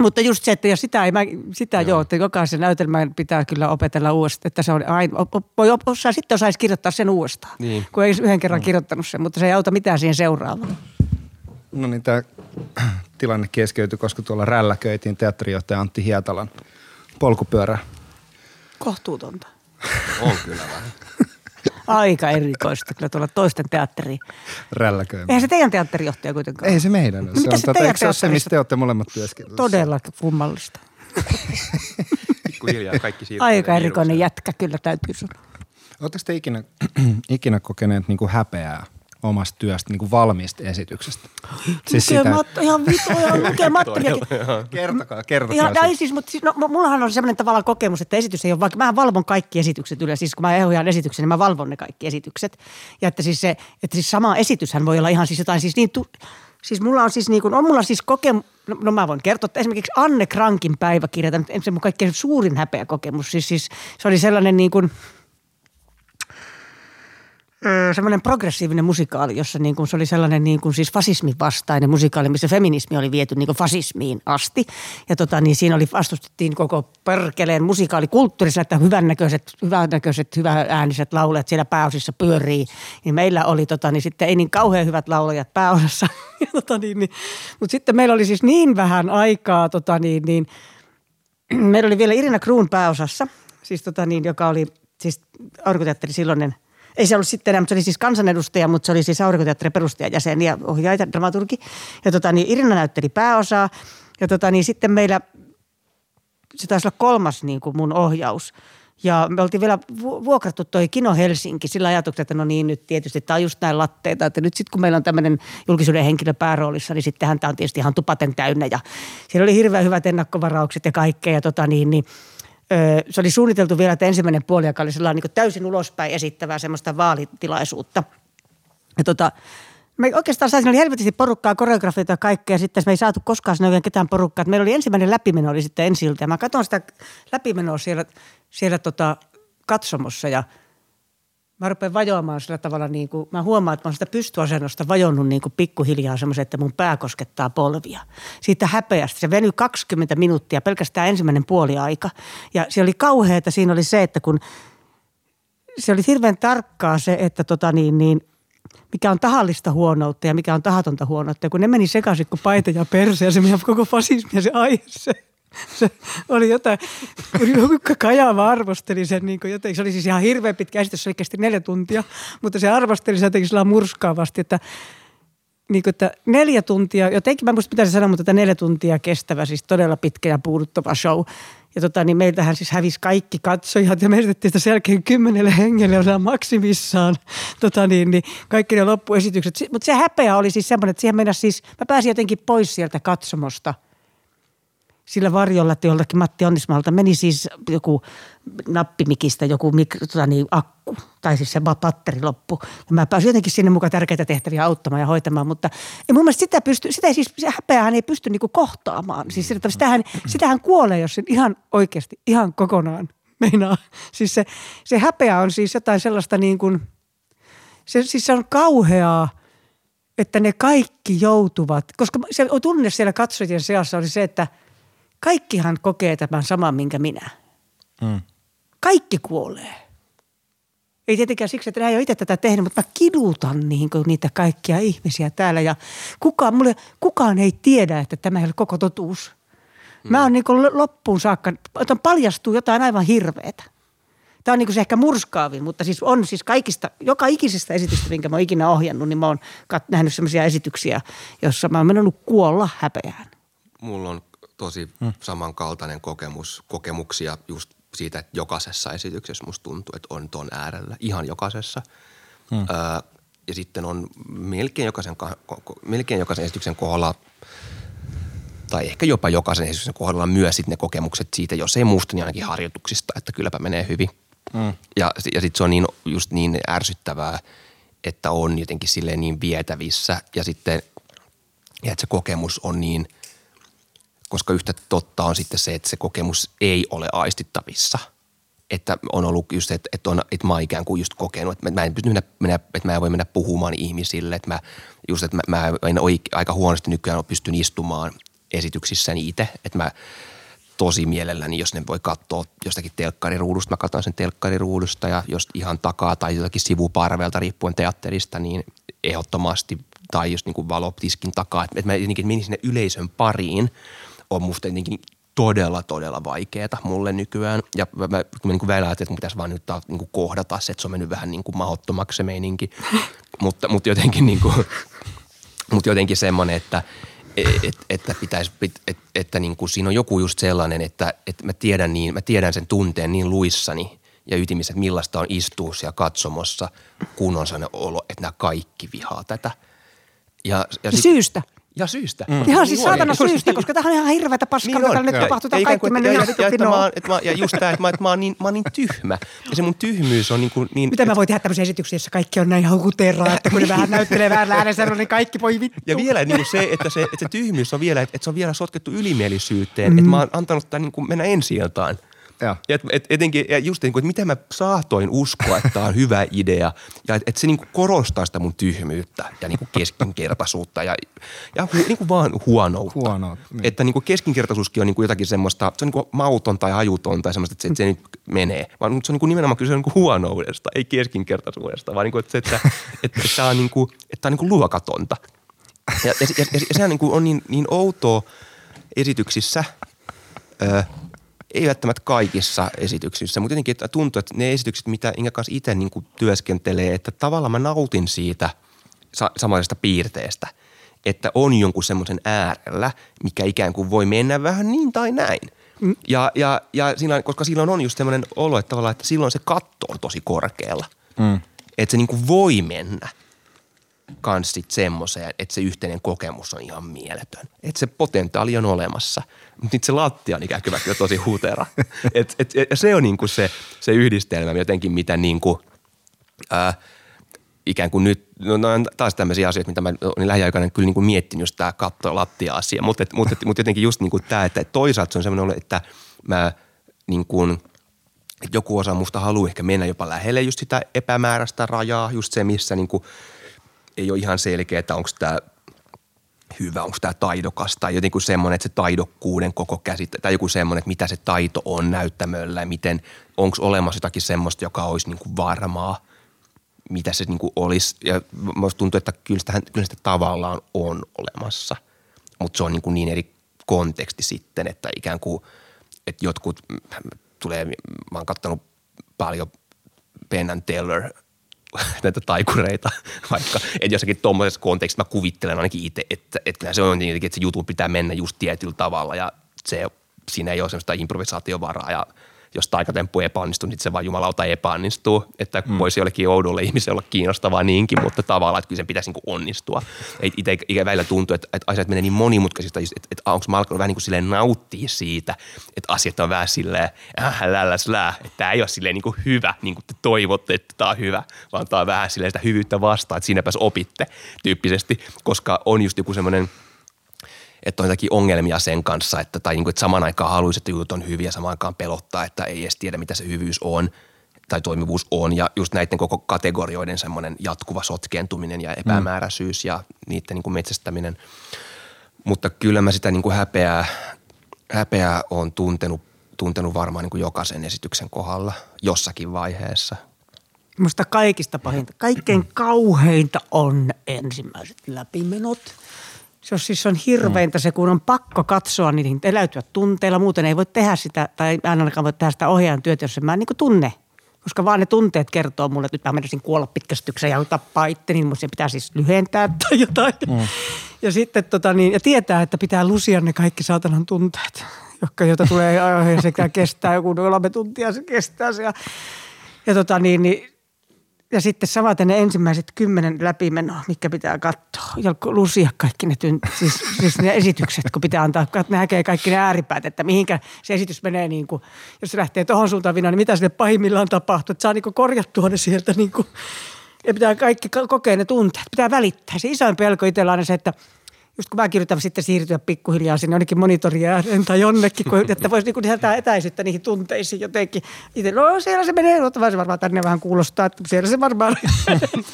mutta just se, että ja sitä, ei, mä, sitä joo. joo, että jokaisen näytelmän pitää kyllä opetella uudestaan, että se on aina, voi osaa, sitten osaisi kirjoittaa sen uudestaan, niin. kun ei yhden kerran mm. kirjoittanut sen, mutta se ei auta mitään siihen seuraavaan. No niin, tämä tilanne keskeytyi, koska tuolla rälläköitiin teatterijohtaja Antti Hietalan polkupyörä. Kohtuutonta. On kyllä vähän. Aika erikoista kyllä tuolla toisten teatteri. Rälläköimään. Eihän se teidän teatterijohtaja kuitenkaan. Ei se meidän. Se on, se eikö se ole se, mistä te olette molemmat työskennellyt? Todella kummallista. Pikkuhiljaa kaikki siirtyy. Aika erikoinen jätkä kyllä täytyy sanoa. Oletteko te ikinä, ikinä kokeneet niin kuin häpeää omasta työstä, niin kuin valmiista esityksestä. Siis sitä... Matto, ihan vittu, ihan lukee Mattojakin. kertokaa, kertokaa. Ihan, siis, siis, mutta siis, no, mullahan on sellainen tavallaan kokemus, että esitys ei ole vaikka, mä valvon kaikki esitykset yleensä, siis kun mä ohjaan esityksen, niin mä valvon ne kaikki esitykset. Ja että siis, se, että siis sama esityshän voi olla ihan siis jotain siis niin, tu, siis mulla on siis niin kuin, on mulla siis kokemus, no, no mä voin kertoa, että esimerkiksi Anne Krankin päiväkirja, se mun kaikkein suurin häpeä kokemus, siis, siis se oli sellainen niin kuin – semmoinen progressiivinen musikaali, jossa niin kuin se oli sellainen niin kuin siis fasismin vastainen musikaali, missä feminismi oli viety niin kuin fasismiin asti. Ja tota, niin siinä oli vastustettiin koko perkeleen musikaalikulttuurissa, että hyvännäköiset, hyvännäköiset, hyväääniset laulajat siellä pääosissa pyörii. Niin meillä oli tota, niin sitten ei niin kauhean hyvät laulajat pääosassa. ja, tota, niin, niin, mutta sitten meillä oli siis niin vähän aikaa, tota, niin, niin, meillä oli vielä Irina Kruun pääosassa, siis tota, niin, joka oli siis aurinkoteatteri silloinen – ei se ollut sitten enää, mutta se oli siis kansanedustaja, mutta se oli siis Aurinkoteatterin perustajajäsen ja ohjaaja, dramaturgi. Ja tota, niin Irina näytteli pääosaa. Ja tota, niin sitten meillä, se taisi olla kolmas niin kuin mun ohjaus. Ja me oltiin vielä vuokrattu toi Kino Helsinki sillä ajatuksella, että no niin nyt tietysti tämä on just näin latteita, että nyt sitten kun meillä on tämmöinen julkisuuden henkilö pääroolissa, niin sittenhän tämä on tietysti ihan tupaten täynnä ja siellä oli hirveän hyvät ennakkovaraukset ja kaikkea ja tota niin, niin se oli suunniteltu vielä, että ensimmäinen puoli, joka oli sellainen niin täysin ulospäin esittävää semmoista vaalitilaisuutta. Ja tota, me oikeastaan saisin oli helvetisti porukkaa, koreografioita ja kaikkea. Sitten me ei saatu koskaan sinne ketään porukkaa. Meillä oli ensimmäinen läpimeno oli sitten ensi Ja mä katson sitä läpimenoa siellä, siellä tota katsomossa ja – mä rupean vajoamaan sillä tavalla, niin kuin, mä huomaan, että mä oon sitä pystyasennosta vajonnut niin kuin pikkuhiljaa semmoisen, että mun pää koskettaa polvia. Siitä häpeästä. Se venyi 20 minuuttia, pelkästään ensimmäinen puoli aika. Ja se oli kauheata, siinä oli se, että kun se oli hirveän tarkkaa se, että tota niin, niin mikä on tahallista huonoutta ja mikä on tahatonta huonoutta. Ja kun ne meni sekaisin kuin paita ja perse ja se meidän koko fasismi ja se aihe, se, se oli jotain, Jukka Kajava arvosteli sen niin jotenkin, se oli siis ihan hirveän pitkä esitys, se oli kesti neljä tuntia, mutta se arvosteli se jotenkin sillä murskaavasti, että niin kuin, että neljä tuntia, jotenkin mä en muista mitä mutta että neljä tuntia kestävä, siis todella pitkä ja puuduttava show. Ja tota, niin meiltähän siis hävisi kaikki katsojat ja me esitettiin sitä sen jälkeen kymmenelle hengelle osaan maksimissaan tota, niin, niin, kaikki ne loppuesitykset. Mutta se häpeä oli siis semmoinen, että siihen mennä siis, mä pääsin jotenkin pois sieltä katsomosta – sillä varjolla, että joltakin Matti Onnismalta meni siis joku nappimikistä joku mikro, tota niin, akku, tai siis se patteri loppu. Ja mä pääsin jotenkin sinne mukaan tärkeitä tehtäviä auttamaan ja hoitamaan, mutta ei mun mielestä sitä, pysty, sitä ei siis, se häpeähän ei pysty niinku kohtaamaan. Siis sitä, sitähän, sitähän kuolee, jos se ihan oikeasti, ihan kokonaan meinaa. Siis se, se häpeä on siis jotain sellaista niin kuin, se, siis se on kauheaa, että ne kaikki joutuvat, koska se tunne siellä katsojien seassa oli se, että – kaikkihan kokee tämän saman, minkä minä. Mm. Kaikki kuolee. Ei tietenkään siksi, että nämä ei ole itse tätä tehnyt, mutta mä kidutan niin kuin niitä kaikkia ihmisiä täällä. Ja kukaan, mulle, kukaan ei tiedä, että tämä ei ole koko totuus. Mä oon niin kuin loppuun saakka, että paljastuu jotain aivan hirveetä. Tämä on niin kuin se ehkä murskaavin, mutta siis on siis kaikista, joka ikisestä esitystä, minkä mä oon ikinä ohjannut, niin mä oon nähnyt sellaisia esityksiä, jossa mä oon mennyt kuolla häpeään. Mulla on tosi hmm. samankaltainen kokemus, kokemuksia just siitä, että jokaisessa esityksessä musta tuntuu, että on ton äärellä, ihan jokaisessa. Hmm. Öö, ja sitten on melkein jokaisen, melkein jokaisen esityksen kohdalla tai ehkä jopa jokaisen esityksen kohdalla myös sitten ne kokemukset siitä, jos ei muusta, niin ainakin harjoituksista, että kylläpä menee hyvin. Hmm. Ja, ja sitten se on niin, just niin ärsyttävää, että on jotenkin silleen niin vietävissä ja sitten, ja että se kokemus on niin – koska yhtä totta on sitten se, että se kokemus ei ole aistittavissa. Että on ollut just että, että, on, että mä oon ikään kuin just kokenut, että mä en pysty mennä, mennä, että mä en voi mennä puhumaan ihmisille, että mä just, että mä, mä en oike, aika huonosti nykyään pystyn istumaan esityksissäni itse, että mä tosi mielelläni, jos ne voi katsoa jostakin telkkariruudusta. Mä katson sen telkkariruudusta ja jos ihan takaa tai jotakin sivuparvelta riippuen teatterista, niin ehdottomasti tai just niin kuin valotiskin takaa. Että mä jotenkin menin sinne yleisön pariin on musta jotenkin todella, todella vaikeeta mulle nykyään. Ja mä, mä, kun mä niin välillä että mun pitäisi vaan nyt niin kuin kohdata se, että se on mennyt vähän niin kuin mahottomaksi se meininki. mutta, mutta jotenkin niin kuin, mutta jotenkin semmoinen, että – et, että, pitäisi, et, että niin kuin siinä on joku just sellainen, että, että mä, tiedän niin, mä tiedän sen tunteen niin luissani ja ytimissä, että millaista on istua siellä katsomossa, kun on sellainen olo, että nämä kaikki vihaa tätä. Ja, ja sit, syystä. Ja syystä. Mm. Ihan siis saatana syystä, koska tämä on ihan hirveätä paskaa, niin mitä nyt tapahtuu. Tämä kaikki mennyt ja, ja, että mä, että mä, ja just tämä, että mä, että mä, oon niin, mä oon niin tyhmä. Ja se mun tyhmyys on niin kuin niin... Mitä mä voin tehdä tämmöisiä esityksiä, jossa kaikki on näin haukuteraa, että kun ne vähän näyttelee vähän äänessä, niin kaikki voi vittu. Ja vielä niin kuin se, että se, että se tyhmyys on vielä, että, että se on vielä sotkettu ylimielisyyteen. Mm. Että mä oon antanut tämän niin kuin mennä ensi iltaan. Ja. Et, et, etenkin, ja just niin kuin, että miten mä saatoin uskoa, että tämä on hyvä idea ja että et se niin kuin korostaa sitä mun tyhmyyttä ja niin kuin keskinkertaisuutta ja, ja hu, niin kuin vaan huonoutta. Huonoutta. Niin. Että niin kuin keskinkertaisuuskin on niin kuin jotakin semmoista, se on niin kuin mauton tai ajuton tai semmoista, että se, että se nyt menee. Vaan se on niin kuin nimenomaan kyse niin kuin huonoudesta, ei keskinkertaisuudesta, vaan niin kuin, että, se, että, että, että, että tämä on, niin kuin, että tämä on niin kuin luokatonta. Ja, ja, ja, ja sehän niin kuin on niin, niin outoa esityksissä – ei välttämättä kaikissa esityksissä, mutta jotenkin että tuntuu, että ne esitykset, mitä Inga kanssa itse niin kuin työskentelee, että tavallaan mä nautin siitä sa- samanlaisesta piirteestä, että on jonkun semmoisen äärellä, mikä ikään kuin voi mennä vähän niin tai näin. Mm. Ja, ja, ja siinä, koska silloin on just semmoinen olo, että, tavallaan, että silloin se katto on tosi korkealla. Mm. Että se niin kuin voi mennä – kans sit semmoiseen, että se yhteinen kokemus on ihan mieletön. Että se potentiaali on olemassa, mutta se lattia on ikään kuin jo tosi hutera. et, et, et, se on niinku se, se yhdistelmä jotenkin, mitä niinku, ää, ikään kuin nyt, no, no taas tämmöisiä asioita, mitä mä olin lähiaikana kyllä niin kuin miettinyt, just tämä katto- lattia-asia. Mutta mut, mut jotenkin just niin kuin tämä, että toisaalta se on semmoinen, että mä niin kuin, että joku osa musta haluaa ehkä mennä jopa lähelle just sitä epämääräistä rajaa, just se, missä niin kuin – ei ole ihan selkeä, että onko tämä hyvä, onko tämä taidokas tai jotenkin semmoinen, että se taidokkuuden koko käsite tai joku semmoinen, että mitä se taito on näyttämöllä ja miten, onko olemassa jotakin semmoista, joka olisi niin kuin varmaa, mitä se niin kuin olisi. Ja minusta tuntuu, että kyllä sitä, kyllä sitä tavallaan on olemassa, mutta se on niin, kuin niin eri konteksti sitten, että ikään kuin, että jotkut tulee, mä oon katsonut paljon Penn Teller – näitä taikureita, vaikka että jossakin tuommoisessa kontekstissa mä kuvittelen ainakin itse, että, että se on niin, että se jutun pitää mennä just tietyllä tavalla ja se, siinä ei ole semmoista improvisaatiovaraa ja – jos taikatemppu epäonnistuu, niin se vaan jumalauta epäonnistuu. Että mm. voisi jollekin oudolle ihmiselle olla kiinnostavaa niinkin, mutta tavallaan, että kyllä sen pitäisi niin onnistua. Itse välillä tuntuu, että, että asiat menee niin monimutkaisista, että, että onko mä alkanut vähän niin kuin silleen nauttia siitä, että asiat on vähän silleen äh, lälläs lää, että tämä ei ole silleen niin kuin hyvä, niin kuin te toivotte, että tämä on hyvä, vaan tämä on vähän silleen sitä hyvyyttä vastaan, että siinäpäs opitte tyyppisesti, koska on just joku semmoinen – että on jotakin ongelmia sen kanssa, että, tai niin kuin, että saman aikaan haluaisi, että jutut on hyviä, samaan aikaan pelottaa, että ei edes tiedä, mitä se hyvyys on tai toimivuus on. Ja just näiden koko kategorioiden semmoinen jatkuva sotkentuminen ja epämääräisyys ja niiden niin kuin metsästäminen. Mutta kyllä mä sitä niin kuin häpeää, häpeää on tuntenut, tuntenut varmaan niin kuin jokaisen esityksen kohdalla jossakin vaiheessa. Minusta kaikista pahinta, kaikkein kauheinta on ensimmäiset läpimenot – se on siis on hirveintä se, kun on pakko katsoa niihin, eläytyä tunteilla. Muuten ei voi tehdä sitä, tai ainakaan voi tehdä sitä ohjaajan työtä, jos en mä niin tunne. Koska vaan ne tunteet kertoo mulle, että nyt mä menisin kuolla pitkästykseen ja tappaa itteni, niin se pitää siis lyhentää tai jotain. Mm. Ja sitten tota niin, ja tietää, että pitää lusia ne kaikki saatanan tunteet, jotka, joita tulee ja sekä kestää joku kolme tuntia se kestää se. Ja, ja tota niin, niin ja sitten samaten ne ensimmäiset kymmenen läpimenoa, mikä pitää katsoa. Ja lusia kaikki ne, tynt, siis, siis ne esitykset, kun pitää antaa, ne näkee kaikki ne ääripäät, että mihinkä se esitys menee, niin kuin, jos se lähtee tuohon suuntaan vinaan, niin mitä sille pahimmillaan tapahtuu, että saa niin kuin korjattua ne sieltä niin kuin, ja pitää kaikki kokea ne tunteet, pitää välittää. Se isoin pelko itsellä on se, että just kun mäkin yritän sitten siirtyä pikkuhiljaa sinne jonnekin monitorien ääreen tai jonnekin, kun, että voisi niin lisätä etäisyyttä niihin tunteisiin jotenkin. Itse, no siellä se menee, mutta varmaan tänne vähän kuulostaa, että siellä se varmaan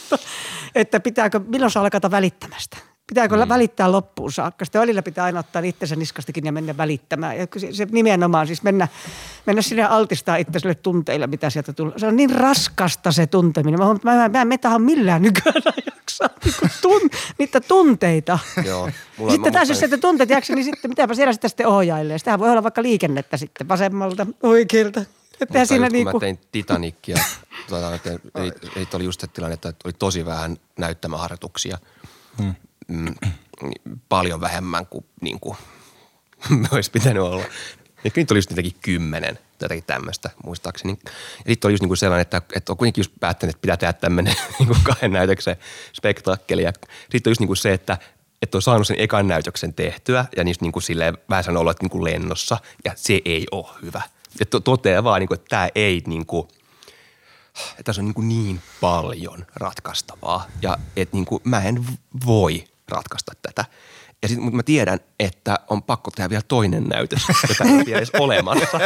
että pitääkö, milloin saa alkaa välittämästä? Pitääkö mm. välittää loppuun saakka? Sitten välillä pitää aina ottaa itsensä niskastakin ja mennä välittämään. Ja se, se nimenomaan siis mennä, mennä sinne altistaa itselle tunteilla, mitä sieltä tulee. Se on niin raskasta se tunteminen. Mä, mä, mä, mä en metaha millään nykyään jaksaa niin tun, niitä tunteita. Joo. Mulla, sitten taas jos sieltä tunteet jaksa, niin sitten mitäpä siellä sitten, sitten ohjailee. Sitähän voi olla vaikka liikennettä sitten vasemmalta, oikealta. Että siinä just, niinku... kun mä tein Titanicia, tuota, tein, ei, ei, oli just se tilanne, että oli tosi vähän näyttämäharjoituksia. Hmm mm, paljon vähemmän kuin, niin kuin olisi pitänyt olla. Ja niitä oli just jotenkin kymmenen jotakin tämmöistä muistaakseni. Ja sitten oli just niin kuin sellainen, että, että on kuitenkin just päättänyt, että pitää tehdä tämmöinen niin kahden näytöksen spektaakkeli. Ja sitten on just niin kuin se, että, että on saanut sen ekan näytöksen tehtyä ja niistä niin kuin silleen vähän sanoo olla, että niin kuin lennossa ja se ei ole hyvä. Ja to, toteaa vaan, niin kuin, että tämä ei niin kuin, että tässä on niin, kuin niin paljon ratkaistavaa ja että niin kuin mä en voi ratkaista tätä. Ja sit, mutta mä tiedän, että on pakko tehdä vielä toinen näytös, jota ei ole edes olemassa.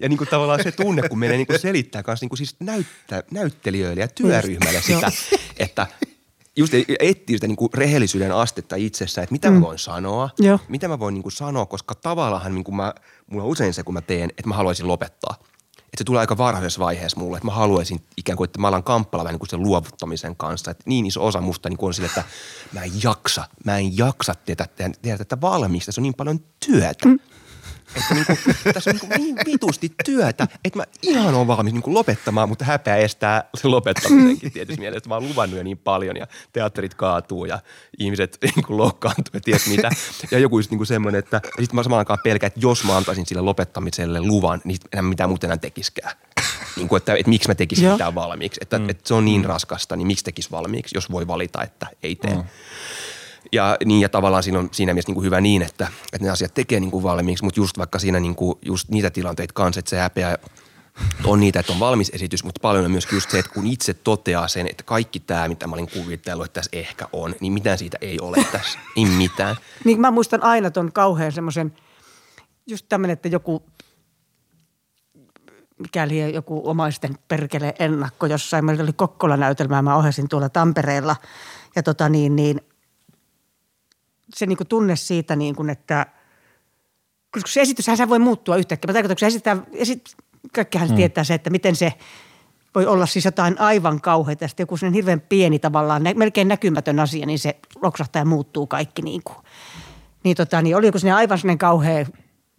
Ja niin kuin tavallaan se tunne, kun menee niin kuin selittää kanssa niin kuin siis näyttä, näyttelijöille ja työryhmälle sitä, että just etsii sitä niin kuin rehellisyyden astetta itsessä, että mitä mm. mä voin sanoa, Joo. mitä mä voin niin kuin sanoa, koska tavallaan niin kuin mä, mulla on usein se, kun mä teen, että mä haluaisin lopettaa – että se tulee aika varhaisessa vaiheessa mulle, että mä haluaisin ikään kuin, että mä alan kamppala vähän niin kuin sen luovuttamisen kanssa. Että niin iso osa musta niin kuin on sille, että mä en jaksa, mä en jaksa tehdä, tehdä tätä valmista, se on niin paljon työtä. Mm. Että niin kuin, tässä on niin, kuin niin vitusti työtä, että mä ihan on valmis niin kuin lopettamaan, mutta häpeä estää se lopettamisenkin tietysti mielessä. Mä oon luvannut jo niin paljon ja teatterit kaatuu ja ihmiset niin kuin loukkaantuu ja ties mitä. Ja joku just niin kuin semmoinen, että sitten mä samaan aikaan pelkään, että jos mä antaisin sille lopettamiselle luvan, niin enää mitään muuta enää tekiskään. Niin kuin, että, että, miksi mä tekisin Joo. mitään valmiiksi. Että, mm. että se on niin raskasta, niin miksi tekisi valmiiksi, jos voi valita, että ei tee. Mm. Ja, niin, ja tavallaan siinä on siinä mielessä niin hyvä niin, että, että ne asiat tekee niin kuin valmiiksi, mutta just vaikka siinä niin kuin, just niitä tilanteita kanssa, että se häpeä on niitä, että on valmis esitys, mutta paljon on myöskin just se, että kun itse toteaa sen, että kaikki tämä, mitä mä olin kuvitellut, että tässä ehkä on, niin mitään siitä ei ole tässä, ei mitään. niin mä muistan aina ton kauhean semmoisen, just tämmöinen, että joku mikäli joku omaisten perkele ennakko jossain. Meillä oli Kokkola-näytelmää, mä ohjasin tuolla Tampereella. Ja tota niin, niin se niin kuin tunne siitä, niin kuin, että koska se esityshän se voi muuttua yhtäkkiä. Mä tarkoitan, kun se esittää, esit, kaikkihan mm. tietää se, että miten se voi olla siis jotain aivan kauheita. Ja sitten joku sellainen hirveän pieni tavallaan, melkein näkymätön asia, niin se loksahtaa ja muuttuu kaikki niin kuin. Niin, tota, niin oli joku sellainen aivan sellainen kauhea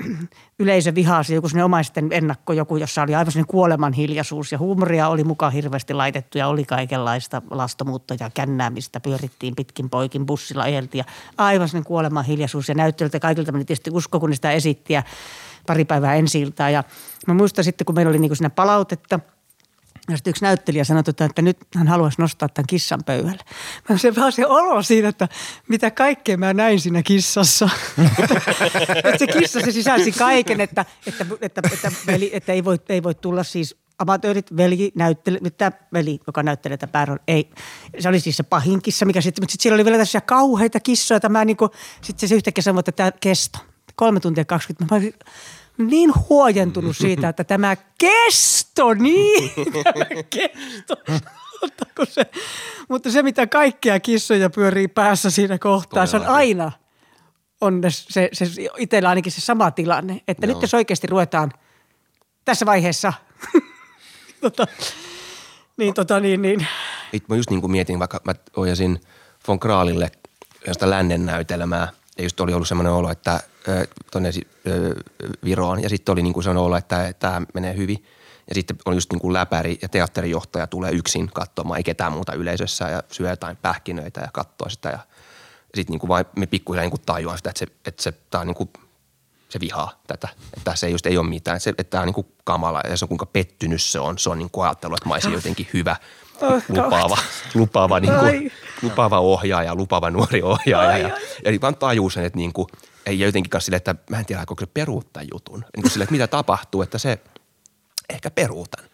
yleisö vihasi joku sinne omaisten ennakko, joku, jossa oli aivan kuoleman hiljaisuus ja huumoria oli mukaan hirveästi laitettu ja oli kaikenlaista lastomuutta ja kännäämistä. Pyörittiin pitkin poikin bussilla eheltiin ja aivan kuoleman hiljaisuus ja näyttelytä kaikilta meni tietysti usko, kun sitä esitti ja pari päivää ensi ja mä muistan sitten, kun meillä oli niin kuin siinä palautetta – ja sitten yksi näyttelijä sanoi, että nyt hän haluaisi nostaa tämän kissan pöydälle. Mä se vaan se olo siinä, että mitä kaikkea mä näin siinä kissassa. että se kissa se sisälsi kaiken, että, että, että, että, veli, että ei, voi, ei voi tulla siis amatöörit, veli, näyttely, mitä veli, joka näyttelee tätä pääron, ei. Se oli siis se pahin kissa, mikä sitten, mutta sitten siellä oli vielä tässä kauheita kissoja, että mä niin sitten se yhtäkkiä sanoi, että tämä kesto, kolme tuntia 20. Mä niin huojentunut siitä, että tämä kesto, niin, tämä kesto. se, mutta se, mitä kaikkea kissoja pyörii päässä siinä kohtaa, se on aina on se, se itsellä ainakin se sama tilanne. Että Joo. nyt jos oikeasti ruvetaan tässä vaiheessa, tota, niin, tota, niin, niin. Mä just niin kuin mietin, vaikka mä ohjasin Von Kraalille josta lännen näytelmää – ja just oli ollut semmoinen olo, että tuonne Viroon ja sitten oli niin kuin olo, että tämä menee hyvin. Ja sitten on just niin kuin läpäri ja teatterijohtaja tulee yksin katsomaan, ei ketään muuta yleisössä ja syö jotain pähkinöitä ja katsoo sitä. Ja, sitten niin kuin vain me pikkuhiljaa niin kuin tajuaa sitä, että se, että se, tää on niin kuin, se vihaa tätä. Että se just ei ole mitään. Se, että tämä on niin kuin kamala ja se on kuinka pettynyt se on. Se on niin kuin ajattelu, että mä olisin jotenkin hyvä – lupaava, lupaava, niin kuin, lupaava ohjaaja, lupaava nuori ohjaaja. Ai, ja, ja niin vaan tajuu sen, että niin kuin, ei jotenkin kanssa sille, että mä en tiedä, onko se peruuttaa jutun. Niin kuin sille, että mitä tapahtuu, että se ehkä peruutan.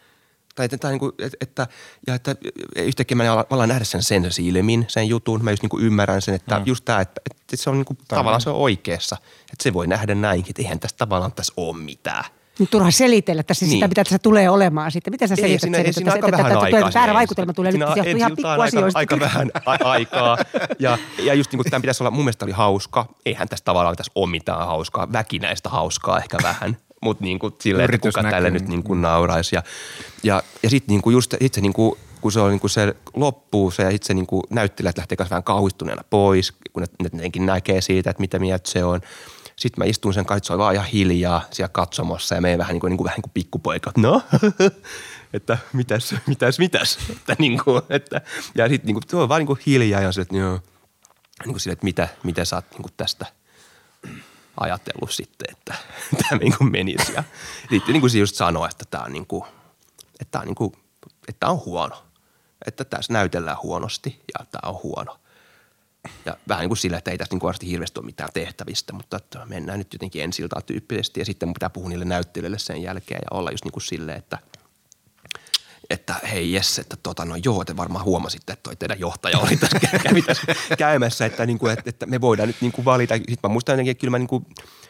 Tai, tai niin kuin, että, että, ja että yhtäkkiä mä alan nähdä sen sen silmin, sen jutun. Mä just niin kuin ymmärrän sen, että mm. just tämä, että, että se on niin kuin, tavallaan se on oikeassa. Että se voi nähdä näinkin, että eihän tässä tavallaan tässä ole mitään. Nyt turha selitellä tässä niin. sitä, mitä tässä tulee olemaan sitten. Miten sä selität siinä, sen, siinä että, aika vähän aikaa. Väärä vaikutelma tulee siinä nyt on ihan pikkuasioista. Aika, aika vähän a- aikaa. Ja, ja just niin kuin tämän pitäisi olla, mun mielestä oli hauska. Eihän tässä tavallaan tässä ole mitään hauskaa. Väkinäistä hauskaa ehkä vähän mutta niin kuin silleen, että kuka tälle nyt niin kuin nauraisi. Ja, ja, ja sitten niin kuin just itse niin kuin, kun se, on, niin kuin se loppuu se ja itse niin kuin näyttelijät lähtee vähän kauhistuneena pois, kun ne, ne jotenkin näkee siitä, että mitä mieltä se on. Sitten mä istun sen kanssa, vaan ihan hiljaa siellä katsomossa ja menen vähän niin kuin, niin kuin, vähän niin kuin pikkupoika. No, että mitäs, mitäs, mitäs. Että niin kuin, että, ja sitten niin kuin, se vaan niin kuin hiljaa ja se, että. Niin kuin sille, että mitä, mitä sä oot niin kuin tästä – ajatellut sitten, että tämä niin kuin menisi. Ja sitten niin kuin se just sanoi, että tämä on, niin kuin, että tämä on, niin kuin, että tämä on huono. Että tässä näytellään huonosti ja tämä on huono. Ja vähän niin kuin sillä, että ei tässä niin kuin hirveästi ole mitään tehtävistä, mutta että mennään nyt jotenkin ensiltaan tyyppisesti ja sitten pitää puhua niille näyttelijöille sen jälkeen ja olla just niin kuin silleen, että – että hei jes, että tota, no joo, te varmaan huomasitte, että toi teidän johtaja oli tässä, kävi tässä käymässä, että, niin kuin, että, että, me voidaan nyt niin kuin valita. Sitten mä muistan jotenkin, että kyllä mä niin kuin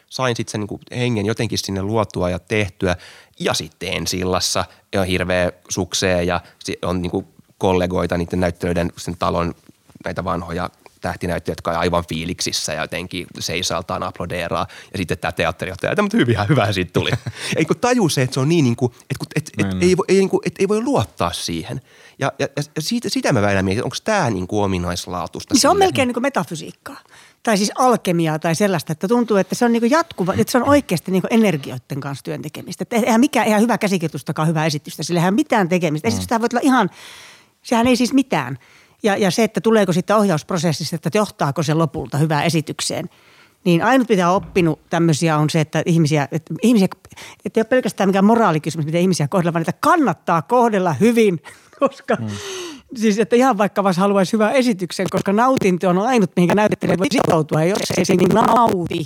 sain sitten sen niin kuin hengen jotenkin sinne luotua ja tehtyä. Ja sitten ensillassa on hirveä suksee ja on niin kuin kollegoita niiden näyttelyiden sen talon näitä vanhoja tähtinäyttelijä, jotka on aivan fiiliksissä ja jotenkin seisaltaan aplodeeraa. Ja sitten tämä teatterijohtaja, että mutta hyvin, hyvä siitä tuli. ei kun taju se, että se on niin, niin kuin, että, että, että, että ei, voi, ei, niin kuin, että ei voi luottaa siihen. Ja, ja, ja siitä, sitä mä väitän mietin, onko tämä niin kuin ominaislaatusta. Niin se on melkein niin kuin metafysiikkaa tai siis alkemiaa tai sellaista, että tuntuu, että se on niin jatkuva, että se on oikeasti niin energioiden kanssa työn tekemistä. Että eihän mikään, eihän hyvä käsikirjoitustakaan hyvä esitystä, sillä eihän mitään tekemistä. Mm. Esitystä voi olla ihan, sehän ei siis mitään. Ja, ja se, että tuleeko sitten ohjausprosessista, että johtaako se lopulta hyvään esitykseen. Niin ainut mitä on oppinut tämmöisiä on se, että ihmisiä, että ihmisiä, että ei ole pelkästään mikään moraalikysymys, miten ihmisiä kohdella, vaan että kannattaa kohdella hyvin, koska mm. siis, että ihan vaikka vasta haluaisi hyvän esityksen, koska nautinto on ainut, mihinkä näyttelijä voi sitoutua. Ja jos ei se niin nauti,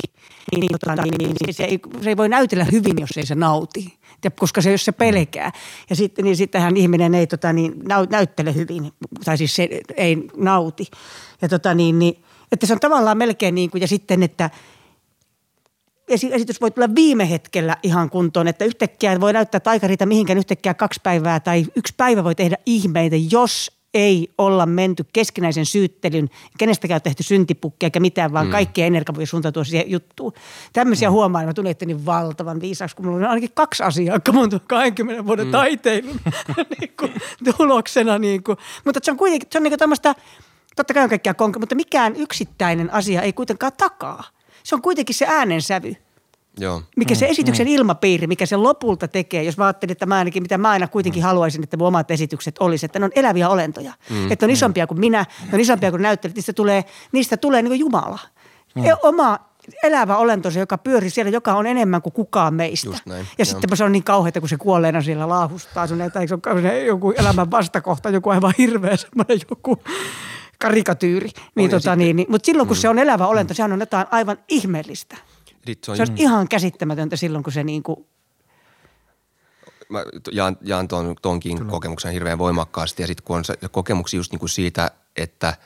niin, tota, niin, niin, niin se, ei, se ei voi näytellä hyvin, jos ei se nauti ja koska se, jos se pelkää. Ja sitten, niin sittenhän ihminen ei tota, niin, näyttele hyvin, tai siis se ei nauti. Ja tota, niin, niin, että se on tavallaan melkein niin kuin, ja sitten, että esitys voi tulla viime hetkellä ihan kuntoon, että yhtäkkiä voi näyttää taikariita mihinkään yhtäkkiä kaksi päivää tai yksi päivä voi tehdä ihmeitä, jos ei olla menty keskinäisen syyttelyn, kenestäkään on tehty syntipukkia eikä mitään, vaan mm. kaikkia energia voi suuntautua siihen juttuun. Tämmöisiä mm. huomaan, mä tulin niin valtavan viisaaksi, kun mulla on ainakin kaksi asiaa, jotka mun 20 vuoden mm. taiteilun niin kuin, tuloksena. Niin kuin. Mutta se on kuitenkin, se on niin tämmöistä, totta kai on kaikkia konka, mutta mikään yksittäinen asia ei kuitenkaan takaa. Se on kuitenkin se äänensävy. Joo. Mikä se mm, esityksen mm. ilmapiiri, mikä se lopulta tekee, jos mä ajattelin, että mä ainakin, mitä mä aina kuitenkin mm. haluaisin, että mun omat esitykset olisi, että ne on eläviä olentoja. Mm. Että on mm. isompia kuin minä, ne on isompia kuin näyttelijät, niistä tulee, niistä tulee niin kuin Jumala. Mm. Oma elävä olento, se, joka pyörii siellä, joka on enemmän kuin kukaan meistä. näin, ja sitten se on niin kauheata, kun se kuolleena siellä laahustaa, sun, että se on joku elämän vastakohta, joku aivan hirveä semmoinen joku karikatyyri. Niin, tota, niin, niin, mutta silloin, kun mm. se on elävä olento, mm. sehän on jotain aivan ihmeellistä. Se on, se on ihan käsittämätöntä silloin, kun se niin kuin mä jaan, jaan ton, tonkin Kyllä. kokemuksen hirveän voimakkaasti ja sitten kun on se kokemuksia just niin kuin siitä, että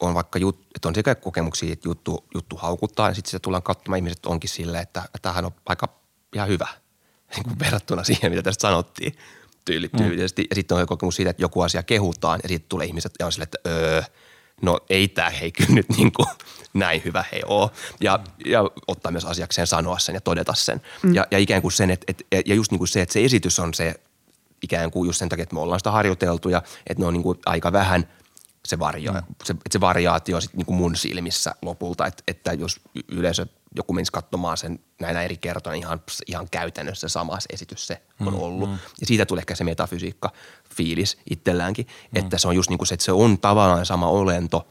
on vaikka jut, että on sekä kokemuksia, että juttu, juttu haukuttaa ja sitten se tullaan katsomaan ihmiset onkin silleen, että, tämähän on aika ihan hyvä niin kuin verrattuna siihen, mitä tästä sanottiin tyylittyisesti. Mm. Ja sitten on kokemus siitä, että joku asia kehutaan ja sitten tulee ihmiset ja on silleen, että öö, no ei tämä hei kyllä nyt niin kuin näin hyvä he oo. Ja, ja ottaa myös asiakseen sanoa sen ja todeta sen. Mm. Ja, ja ikään kuin sen, että, että, ja just niin kuin se, että se esitys on se ikään kuin just sen takia, että me ollaan sitä harjoiteltu ja että ne on niin kuin aika vähän se, varia, mm. se, että se variaatio sit niin kuin mun silmissä lopulta, että, että jos yleisö joku menisi katsomaan sen näinä eri kertoina ihan, ihan käytännössä sama esitys se on mm, ollut. Mm. Ja siitä tulee ehkä se metafysiikka fiilis itselläänkin, mm. että se on just niin kuin se, että se on tavallaan sama olento,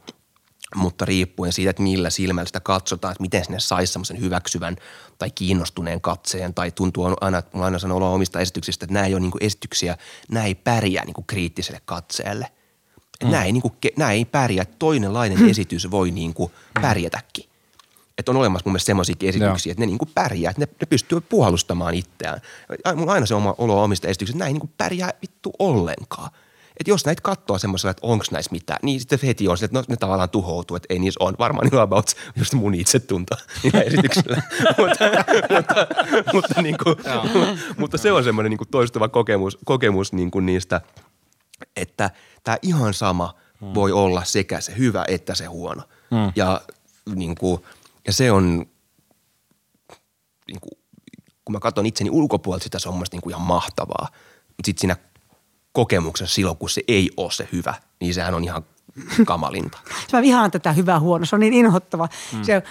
mutta riippuen siitä, että millä silmällä sitä katsotaan, että miten sinne saisi semmoisen hyväksyvän tai kiinnostuneen katseen tai tuntuu aina, että mulla aina sanoo omista esityksistä, että nämä ei ole niin kuin esityksiä, nämä ei pärjää niin kuin kriittiselle katseelle. Mm. Nämä, ei niin kuin, nämä ei pärjää, toinenlainen esitys voi niin kuin pärjätäkin. Että on olemassa mun mielestä semmoisiakin esityksiä, Joo. että ne niinku pärjää, että ne, ne pystyy puolustamaan itseään. Mulla on aina se oma olo omista esityksistä, että näin niinku pärjää vittu ollenkaan. Että jos näitä katsoo semmoisella, että onko näissä mitään, niin sitten heti on se, että no, ne tavallaan tuhoutuu, että ei niissä on. Varmaan niin about just mun itsetunto niillä esityksillä. mutta, mutta, mutta, niin kuin, mutta, se on semmoinen niin kuin toistuva kokemus, kokemus niin kuin niistä, että tämä ihan sama voi olla sekä se hyvä että se huono. Ja, niin kuin, ja se on, niin kuin, kun mä katson itseni ulkopuolelta sitä, se on mun mielestä niin kuin ihan mahtavaa. Mutta sitten siinä kokemuksessa silloin, kun se ei ole se hyvä, niin sehän on ihan kamalinta. Mä vihaan tätä hyvää huono. Se on niin inhottava. Mm. Se